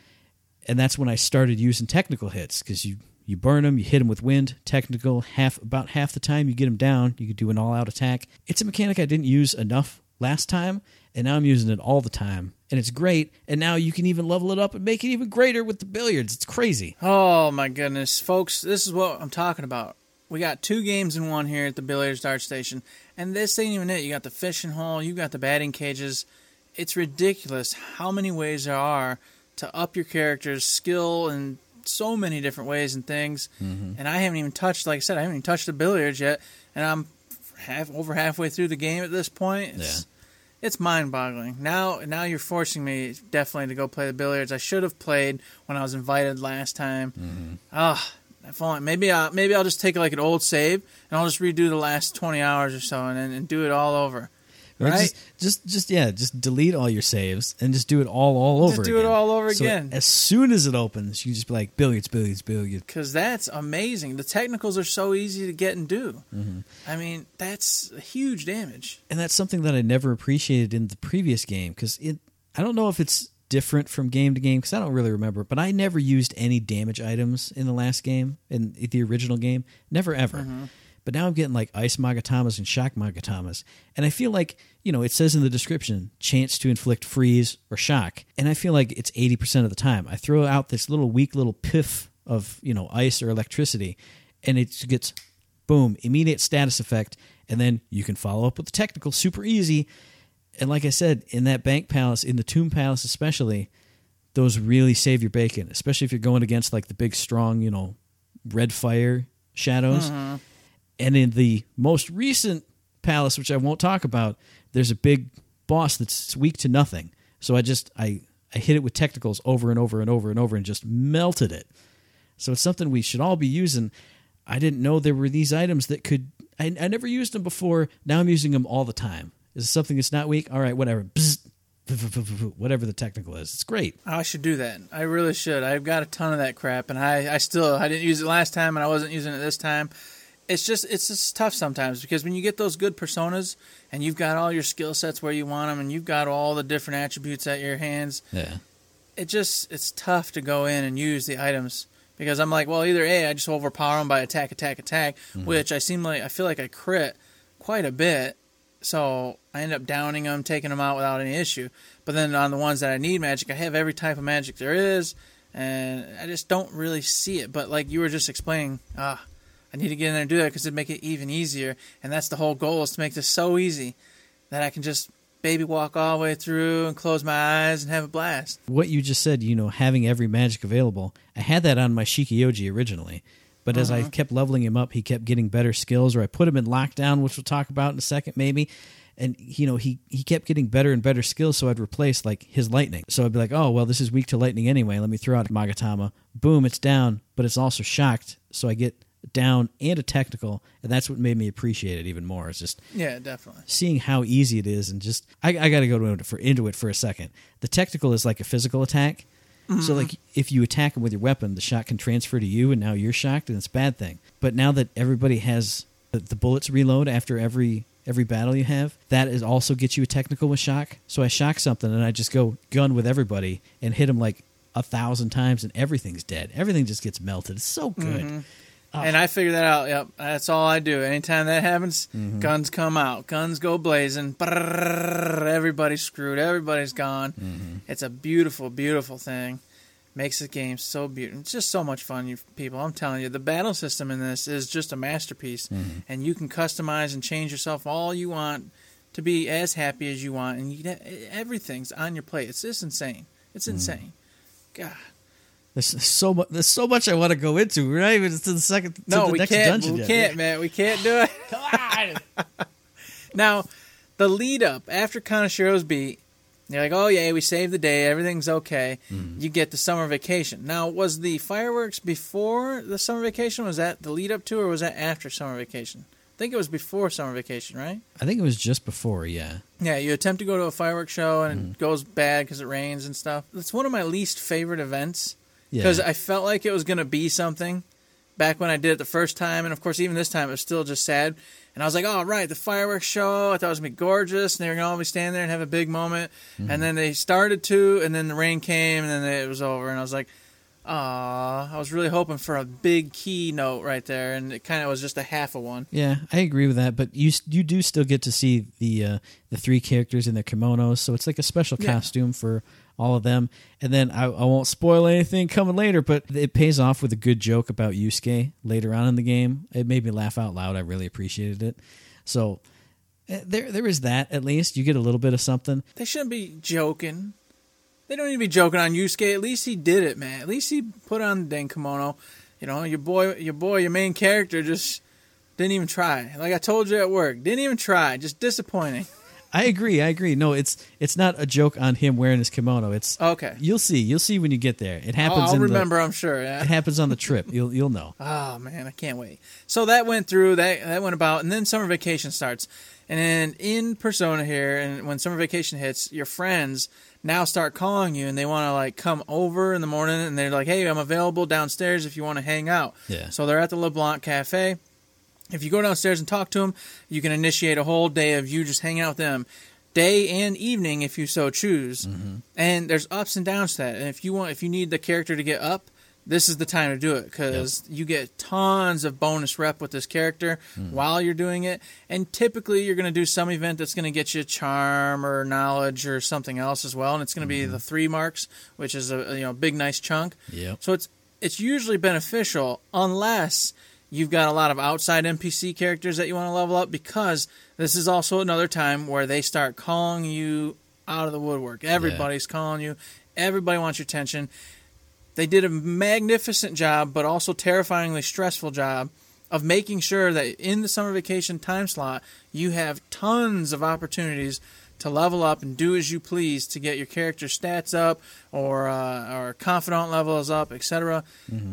and that's when I started using technical hits because you you burn them, you hit them with wind, technical. Half about half the time you get them down, you could do an all out attack. It's a mechanic I didn't use enough last time, and now I'm using it all the time, and it's great. And now you can even level it up and make it even greater with the billiards. It's crazy. Oh my goodness, folks! This is what I'm talking about. We got two games in one here at the billiards dart station, and this ain't even it. You got the fishing hole, you got the batting cages. It's ridiculous how many ways there are to up your character's skill in so many different ways and things. And I haven't even touched, like I said, I haven't even touched the billiards yet, and I'm half over halfway through the game at this point. It's, it's mind-boggling. Now, now you're forcing me definitely to go play the billiards. I should have played when I was invited last time. Ah, if only maybe I maybe I'll just take like an old save and I'll just redo the last twenty hours or so and and, and do it all over. Right? Just, just, just yeah, just delete all your saves and just do it all, all over. Just do it again. all over So again. As soon as it opens, you just be like billiards, billiards, billiards. Because that's amazing. The technicals are so easy to get and do. Mm-hmm. I mean, that's huge damage. and that's something that I never appreciated in the previous game because it. I don't know if it's different from game to game because I don't really remember, but I never used any damage items in the last game in the original game, never ever. But now I'm getting like ice magatamas and shock magatamas, and I feel like you know it says in the description chance to inflict freeze or shock, and I feel like it's eighty percent of the time. I throw out this little weak little piff of you know ice or electricity, and it gets boom immediate status effect, and then you can follow up with the technical super easy. And like I said, in that bank palace, in the tomb palace especially, those really save your bacon, especially if you're going against like the big strong, you know, red fire shadows. Mm-hmm. And in the most recent palace, which I won't talk about, there's a big boss that's weak to nothing. So I just I I hit it with technicals over and over and over and over and just melted it. So it's something we should all be using. I didn't know there were these items that could. I, I never used them before. Now I'm using them all the time. Is it something that's not weak? All right, whatever. Whatever the technical is, it's great. Oh, I should do that. I really should. I've got a ton of that crap, and I, I still I didn't use it last time, and I wasn't using it this time. It's just it's just tough sometimes because when you get those good personas and you've got all your skill sets where you want them, and you've got all the different attributes at your hands, Yeah. it just it's tough to go in and use the items because I'm like, well, either a I just overpower them by attack, attack, attack, which I seem like I feel like I crit quite a bit, So I end up downing them, taking them out without any issue. But then on the ones that I need magic, I have every type of magic there is, and I just don't really see it. But like you were just explaining, ah, I need to get in there and do that because it'd make it even easier. And that's the whole goal is to make this so easy that I can just baby walk all the way through and close my eyes and have a blast. What you just said, you know, having every magic available, I had that on my Shiki-Ouji originally. But as I uh-huh. kept leveling him up, he kept getting better skills, or I put him in lockdown, which we'll talk about in a second, maybe. And you know, he he kept getting better and better skills, so I'd replace like his lightning. So I'd be like, oh well, this is weak to lightning anyway. Let me throw out Magatama. Boom, it's down, but it's also shocked. So I get down and a technical, and that's what made me appreciate it even more. It's just Yeah, definitely. seeing how easy it is, and just I, I got to go into it for into it for a second. The technical is like a physical attack. So mm-hmm. like if you attack him with your weapon, the shot can transfer to you, and now you're shocked, and it's a bad thing. But now that everybody has the, the bullets reload after every every battle you have, that is also gets you a technical with shock. So I shock something, and I just go gun with everybody and hit them like a thousand times, and everything's dead. Everything just gets melted. It's so good. Mm-hmm. And I figure that out. Yep, that's all I do. Anytime that happens, Mm-hmm. guns come out, guns go blazing. Brrrr, everybody's screwed. Everybody's gone. Mm-hmm. It's a beautiful, beautiful thing. Makes the game so beautiful. It's just so much fun, you people. I'm telling you, the battle system in this is just a masterpiece, Mm-hmm. and you can customize and change yourself all you want to be as happy as you want, and you everything's on your plate. It's just insane. It's Mm-hmm. insane. God. There's so much. There's so much I want to go into. We're not even to the second. No, the we next can't. dungeon We yet. can't, man. We can't do it. Come on. now, the lead up after Kaneshiro's beat, you're like, oh yeah, we saved the day. Everything's okay. Mm-hmm. You get the summer vacation. Now, was the fireworks before the summer vacation? Was that the lead up to, or was that after summer vacation? I think it was before summer vacation, right? I think it was just before. Yeah. Yeah, you attempt to go to a fireworks show and Mm-hmm. it goes bad because it rains and stuff. It's one of my least favorite events Yeah. because I felt like it was going to be something back when I did it the first time, and of course, even this time, it was still just sad. And I was like, "Oh, right, the fireworks show. I thought it was gonna be gorgeous, and they were gonna all be standing there and have a big moment." And then they started to, and then the rain came, and then it was over. And I was like, "Ah, I was really hoping for a big keynote right there, and it kind of was just a half of one." Yeah, I agree with that. But you you do still get to see the uh, the three characters in their kimonos, so it's like a special Yeah. costume for all of them. And then I, I won't spoil anything coming later, but it pays off with a good joke about Yusuke later on in the game. It made me laugh out loud. I really appreciated it. So eh, there there is that at least. You get a little bit of something. They shouldn't be joking. They don't need to be joking on Yusuke. At least he did it, man. At least he put on the dang kimono. You know, your boy, your boy, your main character just didn't even try. Like I told you at work, didn't even try. Just disappointing. I agree. I agree. No, it's it's not a joke on him wearing his kimono. It's Okay. You'll see. You'll see when you get there. It happens. Oh, I'll in the- remember, I'm sure. Yeah. it happens on the trip. You'll you'll know. Oh man, I can't wait. So that went through, that that went about, and then summer vacation starts. And then in Persona here, and when summer vacation hits, your friends now start calling you, and they want to like come over in the morning, and they're like, "Hey, I'm available downstairs if you want to hang out." Yeah. So they're at the LeBlanc Cafe. If you go downstairs and talk to them, you can initiate a whole day of you just hanging out with them, day and evening if you so choose. Mm-hmm. And there's ups and downs to that. And if you want, if you need the character to get up, this is the time to do it because you get tons of bonus rep with this character mm. while you're doing it. And typically, you're going to do some event that's going to get you charm or knowledge or something else as well, and it's going to be mm-hmm. the three marks, which is a you know big nice chunk. Yep. So it's it's usually beneficial unless you've got a lot of outside NPC characters that you want to level up because this is also another time where they start calling you out of the woodwork. Everybody's calling you. Everybody wants your attention. They did a magnificent job, but also terrifyingly stressful job of making sure that in the summer vacation time slot, you have tons of opportunities to level up and do as you please to get your character stats up or uh, or confidant levels up, etc.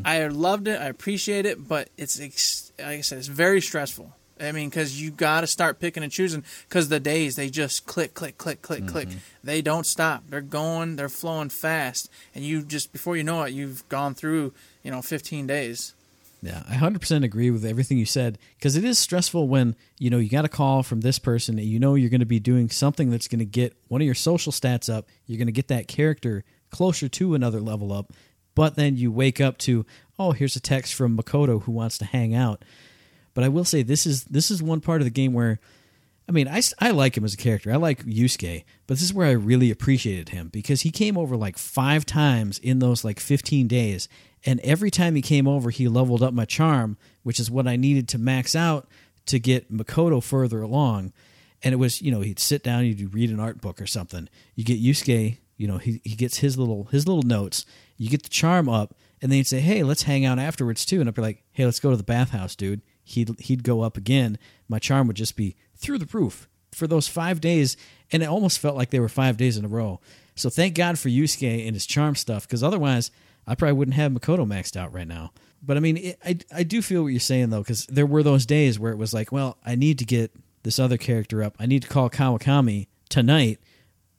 I loved it. I appreciate it, but it's ex- like I said, it's very stressful. I mean, because you got to start picking and choosing because the days they just click, click, click, click, click. They don't stop. They're going. They're flowing fast, and you just before you know it, you've gone through you know 15 days. Yeah, I 100% agree with everything you said because it is stressful when, you know, you got a call from this person and you know you're going to be doing something that's going to get one of your social stats up. You're going to get that character closer to another level up. But then you wake up to, oh, here's a text from Makoto who wants to hang out. But I will say this is this is one part of the game where I mean, I, I like him as a character. I like Yusuke, but this is where I really appreciated him because he came over like five times in those like 15 days. And every time he came over, he leveled up my charm, which is what I needed to max out to get Makoto further along. And it was, you know, he'd sit down, you'd read an art book or something. You get Yusuke, you know, he, he gets his little his little notes. You get the charm up, and then he'd say, "Hey, let's hang out afterwards too." And I'd be like, "Hey, let's go to the bathhouse, dude." He'd he'd go up again. My charm would just be through the roof for those five days, and it almost felt like they were five days in a row. So thank God for Yusuke and his charm stuff, because otherwise I probably wouldn't have Makoto maxed out right now. But I mean, it, I I do feel what you're saying though, because there were those days where it was like, well, I need to get this other character up. I need to call Kawakami tonight,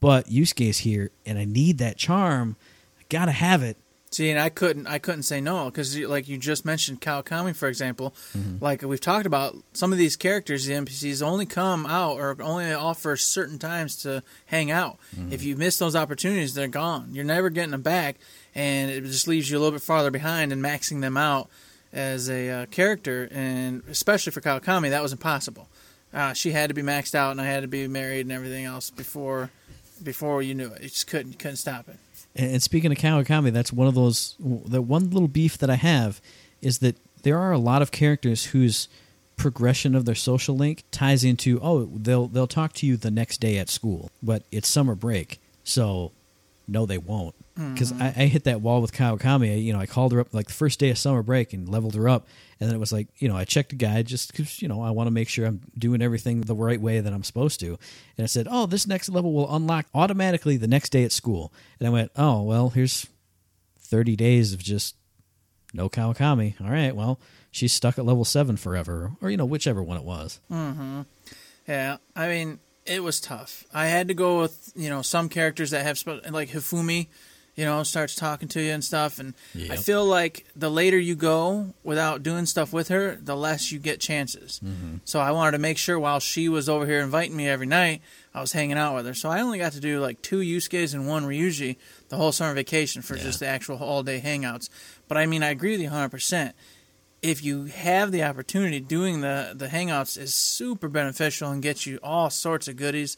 but Yusuke's here, and I need that charm. I gotta have it. See, and I couldn't, I couldn't say no because, like you just mentioned, Kawakami, for example. Like we've talked about, some of these characters, the NPCs, only come out or only offer certain times to hang out. If you miss those opportunities, they're gone. You're never getting them back, and it just leaves you a little bit farther behind and maxing them out as a uh, character. And especially for Kawakami, that was impossible. Uh, she had to be maxed out, and I had to be married and everything else before, before you knew it. You just couldn't, couldn't stop it. And speaking of Kawakami, that's one of those. The one little beef that I have is that there are a lot of characters whose progression of their social link ties into oh they'll they'll talk to you the next day at school, but it's summer break, so no they won't. Because I, I hit that wall with Kawakami. I, you know, I called her up like the first day of summer break and leveled her up, and then it was like you know I checked the guide just because you know I want to make sure I'm doing everything the right way that I'm supposed to, and I said oh this next level will unlock automatically the next day at school, and I went oh well here's 30 days of just no Kawakami. All right, well, she's stuck at level 7 forever, or, you know, whichever one it was. Mm-hmm. Yeah, I mean, it was tough. I had to go with you know some characters that have sp- like Hifumi, you know, starts talking to you and stuff, and I feel like the later you go without doing stuff with her, the less you get chances. Mm-hmm. So I wanted to make sure while she was over here inviting me every night, I was hanging out with her. So I only got to do like two Yusuke's and one Ryuji the whole summer vacation for Yeah. just the actual all day hangouts. But I mean, I agree with you 100 percent if you have the opportunity, doing the the hangouts is super beneficial and gets you all sorts of goodies.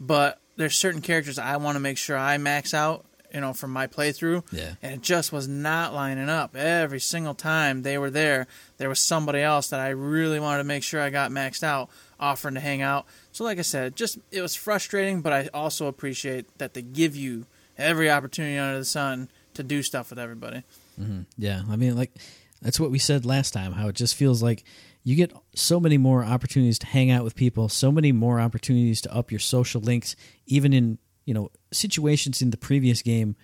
But there's certain characters I want to make sure I max out, you know, from my playthrough. Yeah. And it just was not lining up. Every single time they were there, there was somebody else that I really wanted to make sure I got maxed out, offering to hang out. So like I said, just it was frustrating, but I also appreciate that they give you every opportunity under the sun to do stuff with everybody. Mm-hmm. Yeah, I mean, like, that's what we said last time, how it just feels like you get so many more opportunities to hang out with people, so many more opportunities to up your social links, even in, you know, situations in the previous game,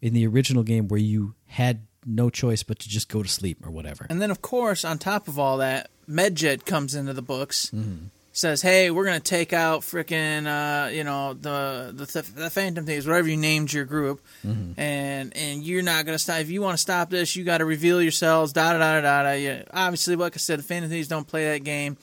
in the original game where you had no choice but to just go to sleep or whatever. And then, of course, on top of all that, Medjed comes into the books. Mm-hmm. Says, "Hey, we're gonna take out frickin' uh, you know the the th- the Phantom Thieves, whatever you named your group, Mm-hmm. and and you're not gonna stop. If you want to stop this, you got to reveal yourselves. Da da da da da. Yeah, obviously, like I said, the Phantom Thieves don't play that game.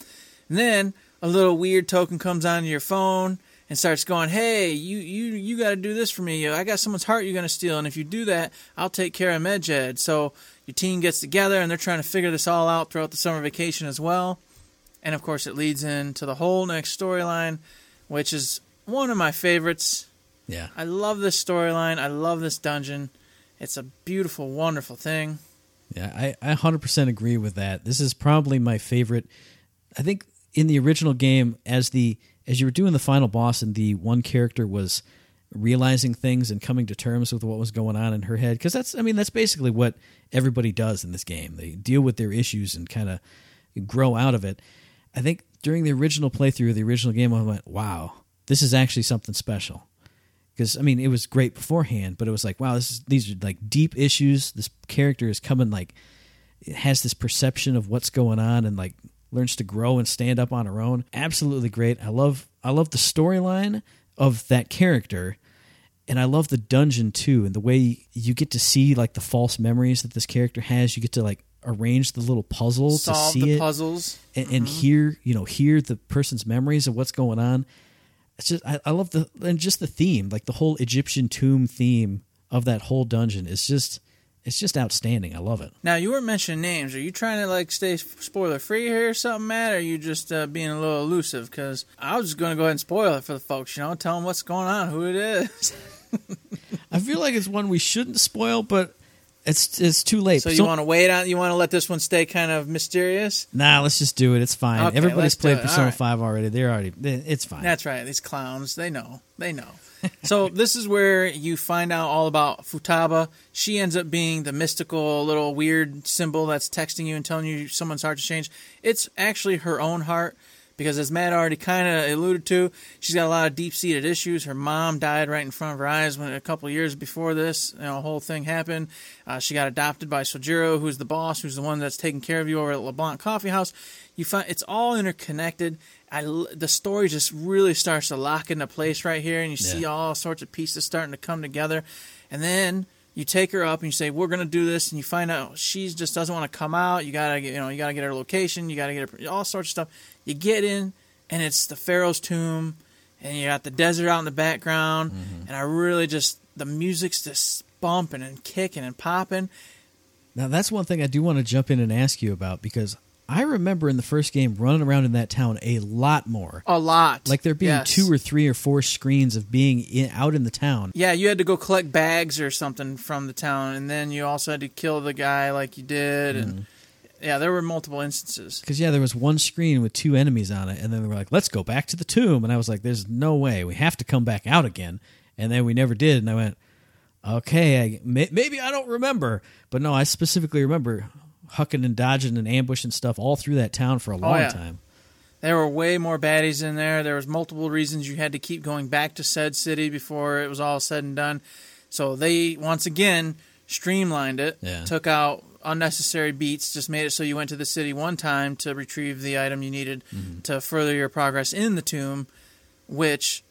And then a little weird token comes onto your phone and starts going, "Hey, you you you got to do this for me. I got someone's heart you're gonna steal, and if you do that, I'll take care of Medjed." So your team gets together and they're trying to figure this all out throughout the summer vacation as well. And of course, it leads into the whole next storyline, which is one of my favorites. Yeah. I love this storyline. I love this dungeon. It's a beautiful, wonderful thing. Yeah, I, I 100% agree with that. This is probably my favorite. I think in the original game, as the as you were doing the final boss, and the one character was realizing things and coming to terms with what was going on in her head, because that's I mean that's basically what everybody does in this game. They deal with their issues and kind of grow out of it. I think during the original playthrough of the original game, I went, "Wow, this is actually something special." because I mean it was great beforehand, but it was like wow, this is these are like deep issues. This character is coming like has this perception of what's going on and like learns to grow and stand up on her own. Absolutely great. I love I love the storyline of that character. And I love the dungeon too, and the way you get to see like the false memories that this character has. You get to like arrange the little puzzle to see the it puzzles. and, and mm-hmm. hear you know hear the person's memories of what's going on. It's just I, I love the and just the theme, like the whole Egyptian tomb theme of that whole dungeon is just it's just outstanding. I love it. Now you weren't mentioning names. Are you trying to like stay spoiler free here or something, Matt? Or are you just uh, being a little elusive? Because I was just going to go ahead and spoil it for the folks. You know, tell them what's going on, who it is. I feel like it's one we shouldn't spoil, but it's it's too late. so you want to wait on? You want to let this one stay kind of mysterious? Nah, let's just do it. It's fine. Okay, Everybody's played. Persona right. Five already. They're already. It's fine. That's right. These clowns, they know. They know. So this is where you find out all about Futaba. She ends up being the mystical little weird symbol that's texting you and telling you someone's heart to change. It's actually her own heart because as Matt already kind of alluded to, she's got a lot of deep-seated issues. Her mom died right in front of her eyes when a couple years before this you know, whole thing happened. Uh, she got adopted by Sojiro, who's the boss, who's the one that's taking care of you over at LeBlanc Coffee House. You find it's all interconnected. I, the story just really starts to lock into place right here, and you see all sorts of pieces starting to come together. And then you take her up and you say, "We're going to do this," and you find out she just doesn't want to come out. You gotta, get, you know, you gotta get her location. You gotta get her all sorts of stuff. You get in, and it's the Pharaoh's tomb, and you got the desert out in the background. Mm-hmm. And I really just the music's just bumping and kicking and popping. Now that's one thing I do want to jump in and ask you about because I remember in the first game running around in that town a lot more. A lot, Like there being Yes. two or three or four screens of being in, out in the town. Yeah, you had to go collect bags or something from the town, and then you also had to kill the guy like you did, and mm. yeah, there were multiple instances. Because yeah, there was one screen with two enemies on it, and then they were like, "Let's go back to the tomb," and I was like, "There's no way. We have to come back out again." And then we never did, and I went, "Okay, I, may, maybe I don't remember, but no, I specifically remember hucking and dodging and ambushing stuff all through that town for a oh, long yeah. time." There were way more baddies in there. There was multiple reasons you had to keep going back to said city before it was all said and done. So they once again streamlined it, Yeah. took out unnecessary beats, just made it so you went to the city one time to retrieve the item you needed mm-hmm. to further your progress in the tomb, which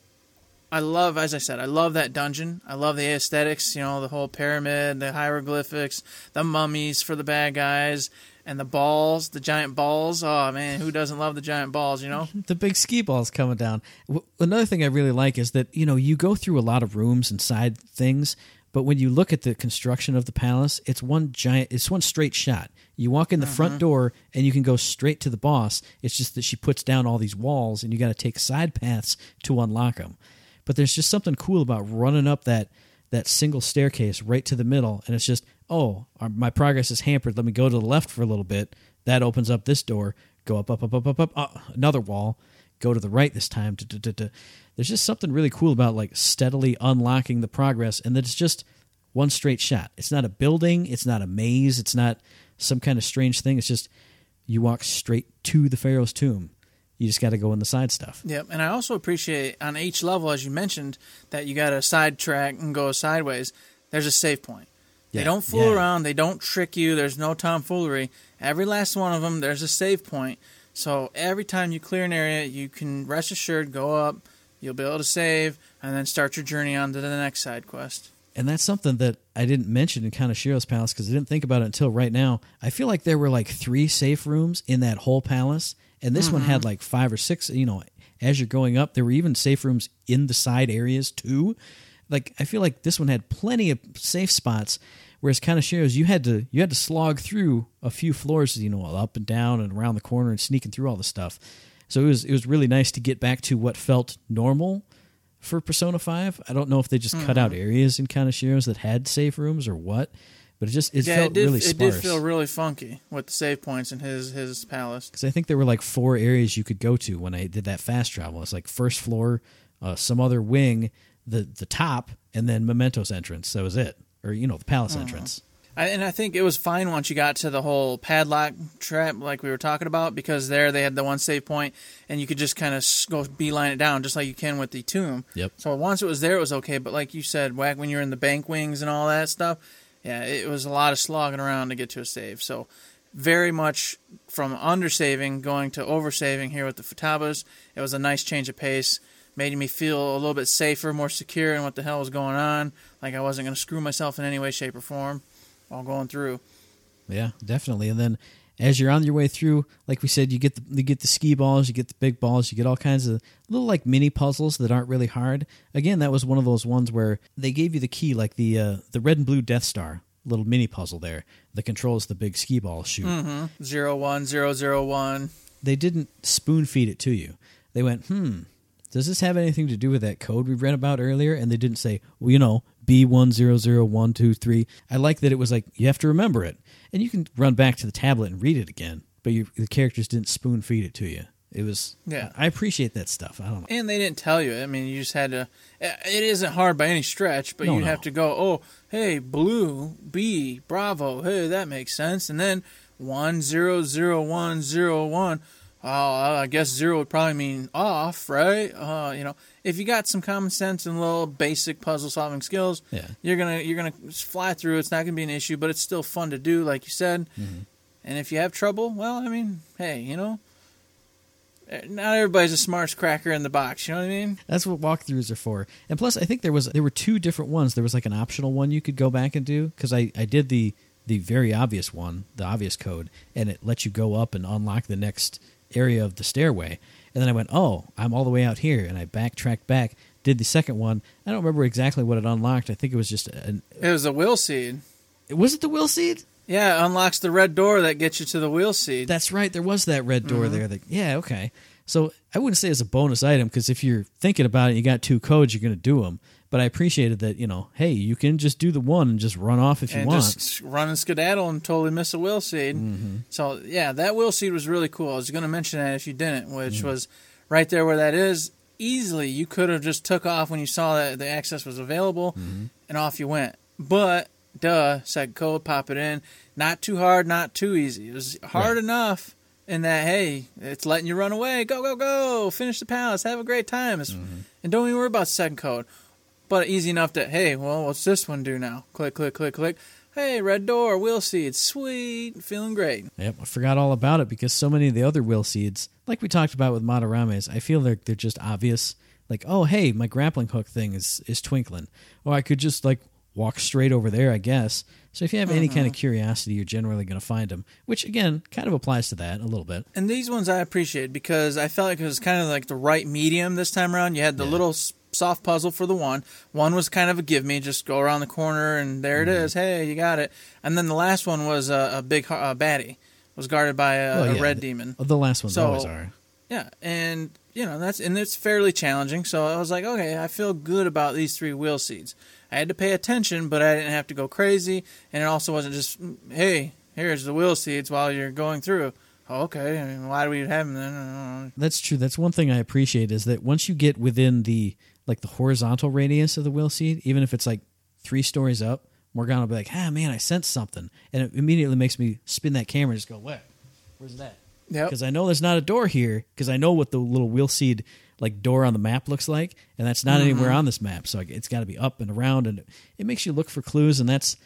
I love, as I said, I love that dungeon. I love the aesthetics, you know, the whole pyramid, the hieroglyphics, the mummies for the bad guys, and the balls, the giant balls. Oh man, who doesn't love the giant balls, you know? the big ski balls coming down. W- Another thing I really like is that you know you go through a lot of rooms and side things, but when you look at the construction of the palace, it's one giant, it's one straight shot. You walk in the front mm-hmm. door and you can go straight to the boss. It's just that she puts down all these walls and you got to take side paths to unlock them. But there's just something cool about running up that that single staircase right to the middle, and it's just oh, my progress is hampered. Let me go to the left for a little bit. That opens up this door. Go up, up, up, up, up, up. Uh, another wall. Go to the right this time. Duh, duh, duh. There's just something really cool about like steadily unlocking the progress, and that it's just one straight shot. It's not a building. It's not a maze. It's not some kind of strange thing. It's just you walk straight to the Pharaoh's tomb. You just got to go in the side stuff. Yep, and I also appreciate on each level, as you mentioned, that you got to sidetrack and go sideways. There's a save point. They don't fool yeah. around. They don't trick you. There's no tomfoolery. Every last one of them, there's a save point. So every time you clear an area, you can rest assured go up. You'll be able to save and then start your journey on to the next side quest. And that's something that I didn't mention in Kaneshiro's palace because I didn't think about it until right now. I feel like there were like three safe rooms in that whole palace, and this one had mm-hmm. like five or six. You know, as you're going up, there were even safe rooms in the side areas too. Like I feel like this one had plenty of safe spots, whereas Kaneshiro's you had to you had to slog through a few floors, you know, up and down and around the corner and sneaking through all the stuff. So it was it was really nice to get back to what felt normal for Persona 5. I don't know if they just cut out mm-hmm. areas in kind Kaneshiro's that had safe rooms or what, but it just it yeah, felt it did. really it did feel really funky with the save points in his his palace. Because I think there were like four areas you could go to when I did that fast travel. It's like first floor, uh, some other wing, the the top, and then Mementos entrance. That was it, or you know the palace entrance. I, and I think it was fine once you got to the whole padlock trap, like we were talking about, because there they had the one save point, and you could just kind of go beeline it down, just like you can with the tomb. Yep. So once it was there, it was okay. But like you said, whack when you're in the bank wings and all that stuff, yeah, it was a lot of slogging around to get to a save. So very much from undersaving going to oversaving here with the Futabas. It was a nice change of pace. Made me feel a little bit safer, more secure in what the hell was going on. Like I wasn't going to screw myself in any way, shape, or form while going through. Yeah, definitely. And then as you're on your way through, like we said, you get the you get the ski balls, you get the big balls, you get all kinds of little like mini puzzles that aren't really hard. Again, that was one of those ones where they gave you the key, like the uh, the red and blue Death Star. little mini puzzle there. The controls the big ski ball shoot. Mm-hmm. Zero one zero zero one. They didn't spoon feed it to you. They went, hmm, does this have anything to do with that code we read about earlier? And they didn't say, well, you know, B100123. I like that it was like, you have to remember it. And you can run back to the tablet and read it again, but you, the characters didn't spoon feed it to you. It was, Yeah. I appreciate that stuff. I don't know. And they didn't tell you. I mean, you just had to. It isn't hard by any stretch, but No, you no. have to go. Oh, hey, blue, B, Bravo. Hey, that makes sense. And then one zero zero one zero one. Oh, I guess zero would probably mean off, right? Uh, you know, if you got some common sense and little basic puzzle solving skills, Yeah. you're gonna you're gonna fly through. It's not gonna be an issue, but it's still fun to do, like you said. Mm-hmm. And if you have trouble, well, I mean, hey, you know, eh, not everybody's a smarts cracker in the box. You know what I mean? That's what walkthroughs are for. And plus, I think there was there were two different ones. There was like an optional one you could go back and do because I I did the the very obvious one, the obvious code, and it lets you go up and unlock the next area of the stairway. And then I went, oh, I'm all the way out here, and I backtracked back. Did the second one. I don't remember exactly what it unlocked. I think it was just an. It was a will seed. Was it the will seed? Yeah, it unlocks the red door that gets you to the will seed. That's right. There was that red door mm-hmm. there. That yeah, okay. So I wouldn't say it's a bonus item because if you're thinking about it, you got two codes, you're going to do them. But I appreciated that you know, hey, you can just do the one and just run off if you want. just run and skedaddle and totally miss a will seed. Mm-hmm. So yeah, that will seed was really cool. I was going to mention that if you didn't, which Mm-hmm. was right there where that is. Easily, you could have just took off when you saw that the access was available, Mm-hmm. and off you went. But duh, second code, pop it in. Not too hard, not too easy. It was hard Right. enough in that hey, it's letting you run away. Go go go! Finish the palace. Have a great time. Mm-hmm. And don't even worry about second code but easy enough that hey, well, what's this one do now? Click, click, click, click. Hey, red door, will seed, sweet, feeling great. Yep, I forgot all about it because so many of the other will seeds, like we talked about with Madarames, I feel they're they're just obvious. Like, oh hey, my grappling hook thing is is twinkling. Or I could just like walk straight over there, I guess. So if you have any kind of uh-huh. curiosity, you're generally going to find them. Which again, kind of applies to that a little bit. And these ones I appreciate because I felt like it was kind of like the right medium this time around. You had the little s- soft puzzle for the one. One was kind of a give me, just go around the corner and there it is. Hey, you got it. And then the last one was a, a big uh, baddie. Was guarded by a, Well, a red the- demon. The last ones So- always are. Yeah, and you know that's and it's fairly challenging. So I was like, okay, I feel good about these three will seeds. I had to pay attention, but I didn't have to go crazy, and it also wasn't just, mm, hey, here's the will seeds while you're going through. Oh, okay, I mean, why do we have them then? That's true. That's one thing I appreciate is that once you get within the like the horizontal radius of the will seed, even if it's like three stories up, Morgana will be like, "Ah, man, I sense something," and it immediately makes me spin that camera and just go, "Where? Where's that?" Yep. Because I know there's not a door here because I know what the little will seed like door on the map looks like, and that's not anywhere on this map. So it's got to be up and around, and it makes you look for clues, and that's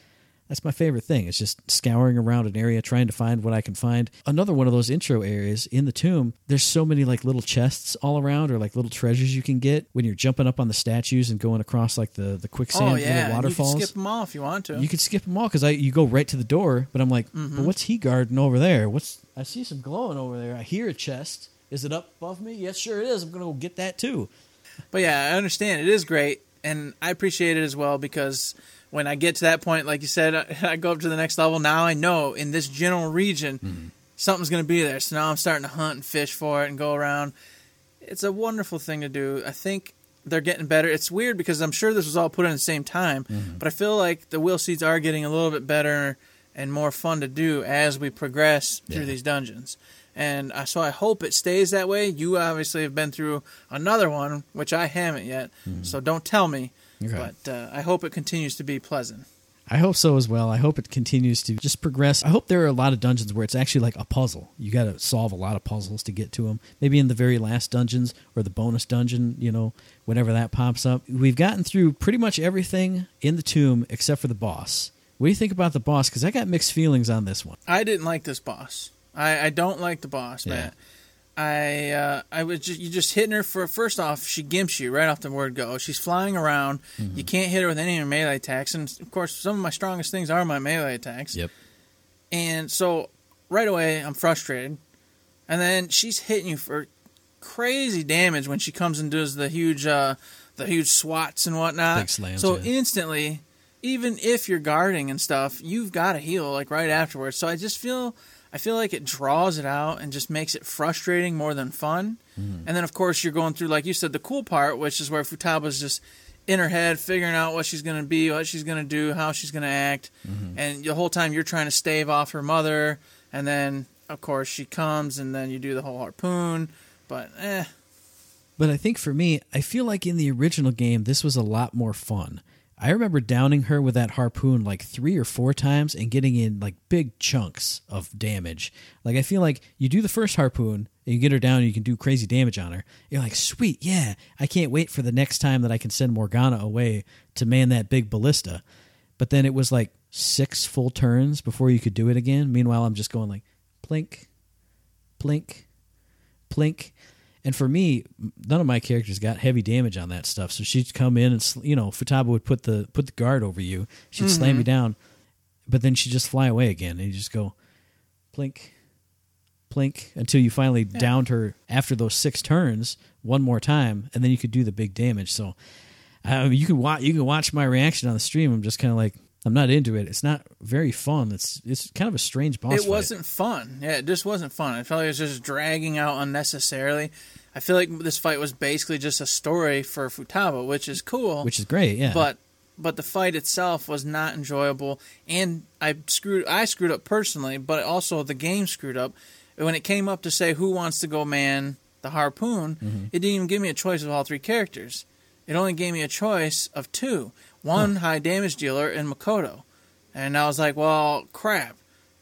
that's my favorite thing. It's just scouring around an area trying to find what I can find. Another one of those intro areas in the tomb, there's so many like little chests all around or like little treasures you can get when you're jumping up on the statues and going across like the the quicksand oh yeah, waterfalls. you can skip them all if you want to. You could skip them all because I you go right to the door, but I'm like, mm-hmm. but what's he guarding over there? What's I see some glowing over there. I hear a chest. Is it up above me? Yes, sure it is. I'm gonna go get that too. But yeah, I understand it is great, and I appreciate it as well because when I get to that point, like you said, I, I go up to the next level. Now I know in this general region mm-hmm. something's going to be there. So now I'm starting to hunt and fish for it and go around. It's a wonderful thing to do. I think they're getting better. It's weird because I'm sure this was all put in at the same time, mm-hmm. but I feel like the will seeds are getting a little bit better and more fun to do as we progress through these dungeons. And uh, so I hope it stays that way. You obviously have been through another one, which I haven't yet. Mm-hmm. So don't tell me. Okay. But uh, I hope it continues to be pleasant. I hope so as well. I hope it continues to just progress. I hope there are a lot of dungeons where it's actually like a puzzle. You got to solve a lot of puzzles to get to them. Maybe in the very last dungeons or the bonus dungeon, you know, whenever that pops up. We've gotten through pretty much everything in the tomb except for the boss. What do you think about the boss? Because I got mixed feelings on this one. I didn't like this boss. I, I don't like the boss, Yeah. man. I uh, I was just you just hitting her for first off she gimps you right off the word go. She's flying around. Mm-hmm. You can't hit her with any of her melee attacks, and of course some of my strongest things are my melee attacks. Yep and so right away I'm frustrated, and then she's hitting you for crazy damage when she comes and does the huge uh, the huge swats and whatnot. Slams, so yeah. instantly even if you're guarding and stuff, you've got to heal like right afterwards. So I just feel I feel like it draws it out and just makes it frustrating more than fun. Mm-hmm. And then of course you're going through like you said the cool part, which is where Futaba's just in her head figuring out what she's going to be, what she's going to do, how she's going to act. Mm-hmm. And the whole time you're trying to stave off her mother and then of course she comes and then you do the whole harpoon, but eh But I think for me, I feel like in the original game, this was a lot more fun. I remember downing her with that harpoon like three or four times and getting in like big chunks of damage. Like I feel like you do the first harpoon and you get her down and you can do crazy damage on her. You're like, sweet, yeah, I can't wait for the next time that I can send Morgana away to man that big ballista. But then it was like six full turns before you could do it again. Meanwhile, I'm just going like plink, plink, plink. And for me, none of my characters got heavy damage on that stuff. So she'd come in and you know, Futaba would put the put the guard over you. She'd slam you down, but then she'd just fly away again, and you just go plink, plink until you finally downed her after those six turns one more time, and then you could do the big damage. So uh, you can watch you can watch my reaction on the stream. I'm just kind of like I'm not into it. It's not very fun. It's it's kind of a strange boss. it fight. wasn't fun. Yeah, it just wasn't fun. I felt like it was just dragging out unnecessarily. I feel like this fight was basically just a story for Futaba, which is cool. which is great. Yeah, but but the fight itself was not enjoyable, and I screwed I screwed up personally, but also the game screwed up. When it came up to say who wants to go man the harpoon, Mm-hmm. it didn't even give me a choice of all three characters. It only gave me a choice of two: one high damage dealer and Makoto. And I was like, well, crap.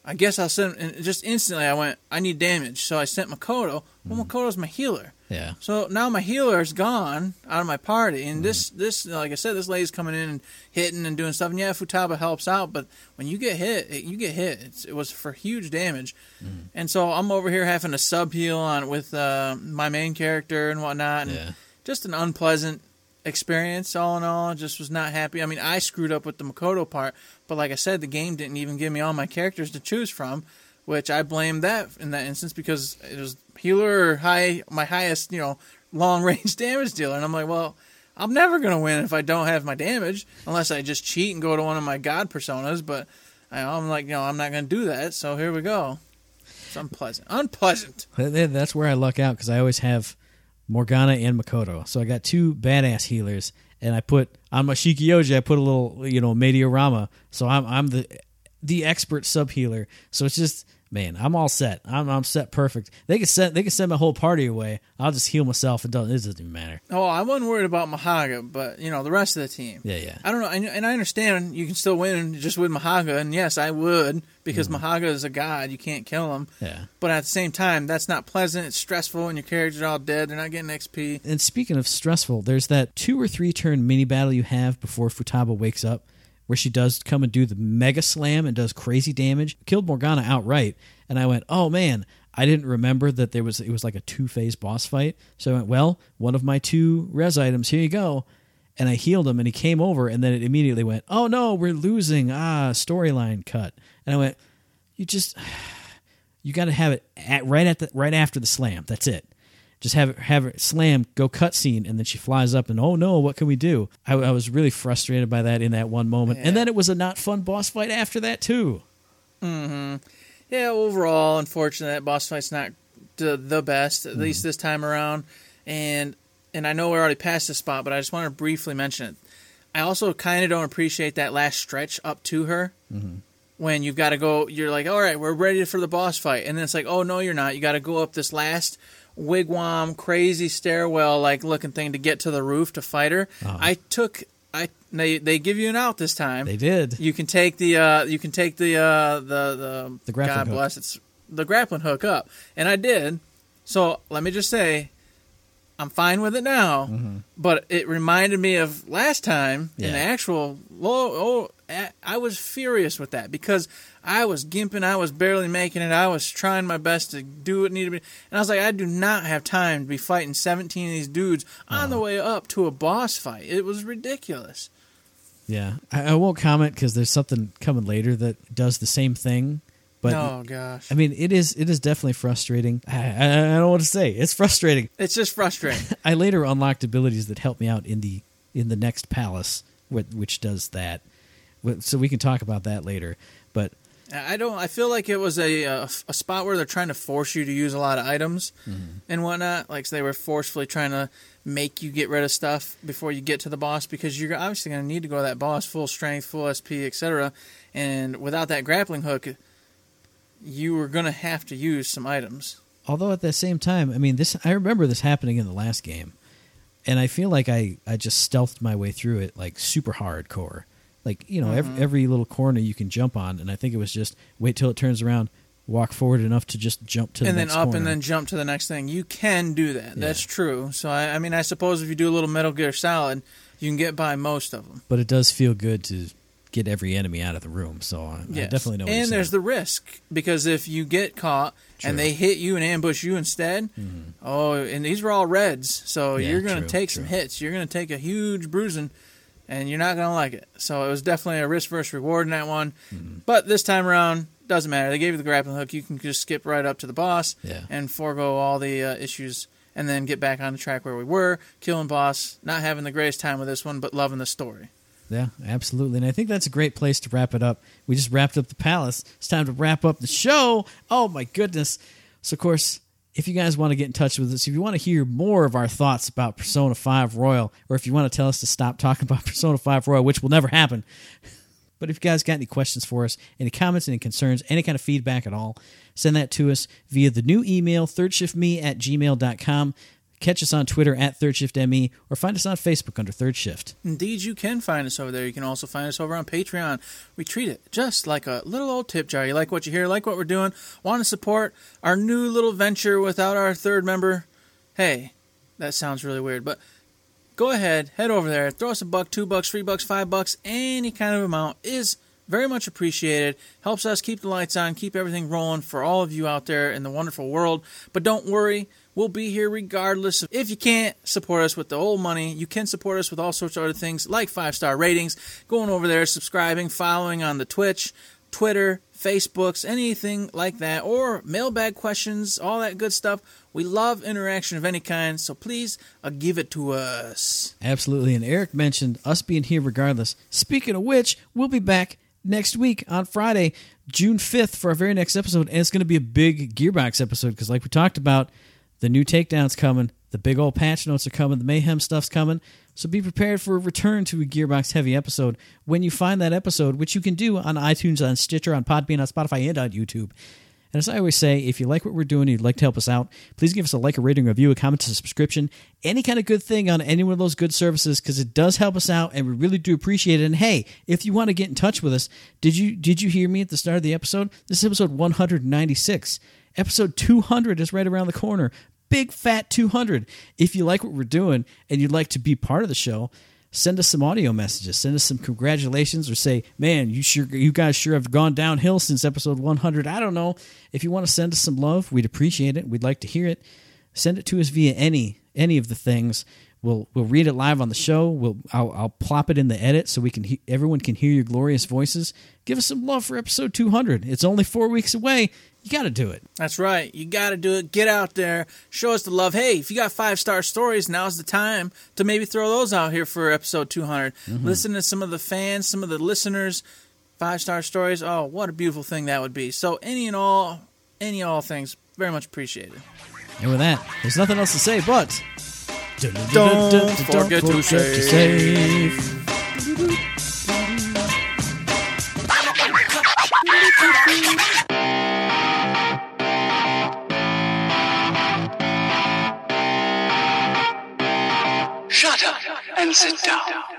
I guess I'll send. And just instantly, I went, I need damage, so I sent Makoto. Well, hmm. Makoto's my healer. yeah. So now my healer is gone out of my party, and this hmm. this like I said, this lady's coming in and hitting and doing stuff. And yeah, Futaba helps out, but when you get hit, it, you get hit. It's, it was for huge damage, hmm. and so I'm over here having to sub heal on with uh, my main character and whatnot, and Yeah. just an unpleasant experience. All in all, just was not happy. I mean, I screwed up with the Makoto part, but like I said, the game didn't even give me all my characters to choose from, which I blame that in that instance because it was healer or high my highest you know long range damage dealer, and I'm like, well, I'm never gonna win if I don't have my damage unless I just cheat and go to one of my god personas. But I, I'm like, you know, I'm not gonna do that. So here we go. It's unpleasant. Unpleasant. Th- th- That's where I luck out because I always have Morgana and Makoto. So I got two badass healers, and I put on my Shiki-Ouji. I put a little, you know, Mediarama. So I'm I'm the the expert sub healer. So it's just man, I'm all set. I'm I'm set perfect. They can send they can send my whole party away. I'll just heal myself. It doesn't it doesn't even matter. Oh, I wasn't worried about Mahaga, but you know the rest of the team. Yeah, yeah. I don't know, I, and I understand you can still win just with Mahaga, and yes, I would because mm-hmm. Mahaga is a god. You can't kill him. Yeah. But at the same time, that's not pleasant. It's stressful, and your characters are all dead. They're not getting XP. And speaking of stressful, there's that two or three turn mini battle you have before Futaba wakes up, where she does come and do the mega slam and does crazy damage. Killed Morgana outright, and I went, "Oh man, I didn't remember that there was it was like a two phase boss fight." So I went, "Well, one of my two res items, here you go." And I healed him, and he came over, and then it immediately went, "Oh no, we're losing!" Ah, storyline cut. And I went, "You just, you got to have it at, right at the right after the slam. That's it." Just have it have it slam go cutscene and then she flies up and oh no what can we do I, I was really frustrated by that in that one moment and then it was a not fun boss fight after that too mm-hmm. Yeah, overall, unfortunately, that boss fight's not the, the best, at least mm. this time around. And and I know we're already past this spot, but I just want to briefly mention it. I also kind of don't appreciate that last stretch up to her mm-hmm. when you've got to go. You're like, all right, we're ready for the boss fight, and then it's like, oh no, you're not. You got to go up this last wigwam, crazy stairwell like looking thing to get to the roof to fight her. I took. I they they give you an out this time. they did You can take the uh, you can take the uh, the the, The grappling God hook. bless it's the grappling hook up, and I did. So let me just say, I'm fine with it now. But it reminded me of last time in Yeah. the actual. Low, oh, I was furious with that because I was gimping. I was barely making it. I was trying my best to do what needed to be, and I was like, I do not have time to be fighting 17 of these dudes on the oh. way up to a boss fight. It was ridiculous. yeah i, I won't comment because there's something coming later that does the same thing but oh gosh. i mean it is it is definitely frustrating I, I, I don't know what to say it's frustrating It's just frustrating. i later unlocked abilities that help me out in the in the next palace which, which does that So we can talk about that later. I don't. I feel like it was a, a a spot where they're trying to force you to use a lot of items mm-hmm. and whatnot. Like they were forcefully trying to make you get rid of stuff before you get to the boss because you're obviously going to need to go to that boss full strength, full SP, etc. And without that grappling hook, you were going to have to use some items. although at the same time, I mean, this I remember this happening in the last game, and I feel like I I just stealthed my way through it like super hardcore. Like you know, every mm-hmm. every little corner you can jump on, and I think it was just wait till it turns around, walk forward enough to just jump to the and then up corner. and then jump to the next thing. You can do that. Yeah. That's true. So I, I mean, I suppose if you do a little Metal Gear Solid, you can get by most of them. but it does feel good to get every enemy out of the room. So I, I Yes. definitely know. What And there's the risk because if you get caught True. and they hit you and ambush you instead, mm-hmm. oh, and these were all reds, so Yeah, you're going to true, take some hits. You're going to take a huge bruising, and you're not going to like it. So it was definitely a risk versus reward in that one. Mm-hmm. But this time around, doesn't matter. They gave you the grappling hook. You can just skip right up to the boss Yeah. and forego all the uh, issues. And then get back on the track where we were, killing boss, not having the greatest time with this one, but loving the story. Yeah, absolutely. And I think that's a great place to wrap it up. We just wrapped up the palace. It's time to wrap up the show. Oh my goodness. So of course, if you guys want to get in touch with us, if you want to hear more of our thoughts about Persona 5 Royal, or if you want to tell us to stop talking about Persona 5 Royal, which will never happen. But if you guys got any questions for us, any comments, any concerns, any kind of feedback at all, send that to us via the new email, thirdshiftme at gmail.com. Catch us on Twitter at thirdshiftme, or find us on Facebook under Third Shift. Indeed, you can find us over there. You can also find us over on Patreon. We treat it just like a little old tip jar. You like what you hear, like what we're doing, want to support our new little venture without our third member? Hey, that sounds really weird, but go ahead, head over there, throw us a buck, two bucks, three bucks, five bucks, any kind of amount is very much appreciated. Helps us keep the lights on, keep everything rolling for all of you out there in the wonderful world. But don't worry, we'll be here regardless. If you can't support us with the old money, you can support us with all sorts of other things like five star ratings, going over there, subscribing, following on the Twitch, Twitter, Facebooks, anything like that, or mailbag questions, all that good stuff. We love interaction of any kind, so please uh, give it to us. Absolutely. And Eric mentioned us being here regardless. Speaking of which, we'll be back next week on Friday, June 5th, for our very next episode. And it's going to be a big Gearbox episode because, like we talked about, the new takedown's coming, the big old patch notes are coming, the mayhem stuff's coming. So be prepared for a return to a Gearbox heavy episode when you find that episode, which you can do on iTunes, on Stitcher, on Podbean, on Spotify, and on YouTube. And as I always say, if you like what we're doing and you'd like to help us out, please give us a like, a rating, a review, a comment, a subscription, any kind of good thing on any one of those good services because it does help us out and we really do appreciate it. And hey, if you want to get in touch with us, did you did you hear me at the start of the episode? This is episode 196. Episode 200 is right around the corner. Big fat 200. If you like what we're doing and you'd like to be part of the show, send us some audio messages. Send us some congratulations or say, "Man, you sure you guys sure have gone downhill since episode 100." I don't know. If you want to send us some love, we'd appreciate it. We'd like to hear it. Send it to us via any any of the things. We'll we'll read it live on the show. We'll I'll, I'll plop it in the edit so we can he, everyone can hear your glorious voices. Give us some love for episode 200. It's only 4 weeks away. You got to do it. That's right. You got to do it. Get out there. Show us the love. Hey, if you got five star stories, now's the time to maybe throw those out here for episode 200. Mm-hmm. Listen to some of the fans, some of the listeners, five star stories. Oh, what a beautiful thing that would be. So, any and all, any and all things, very much appreciated. And with that, there's nothing else to say but Don't forget to save. Shut up and sit down.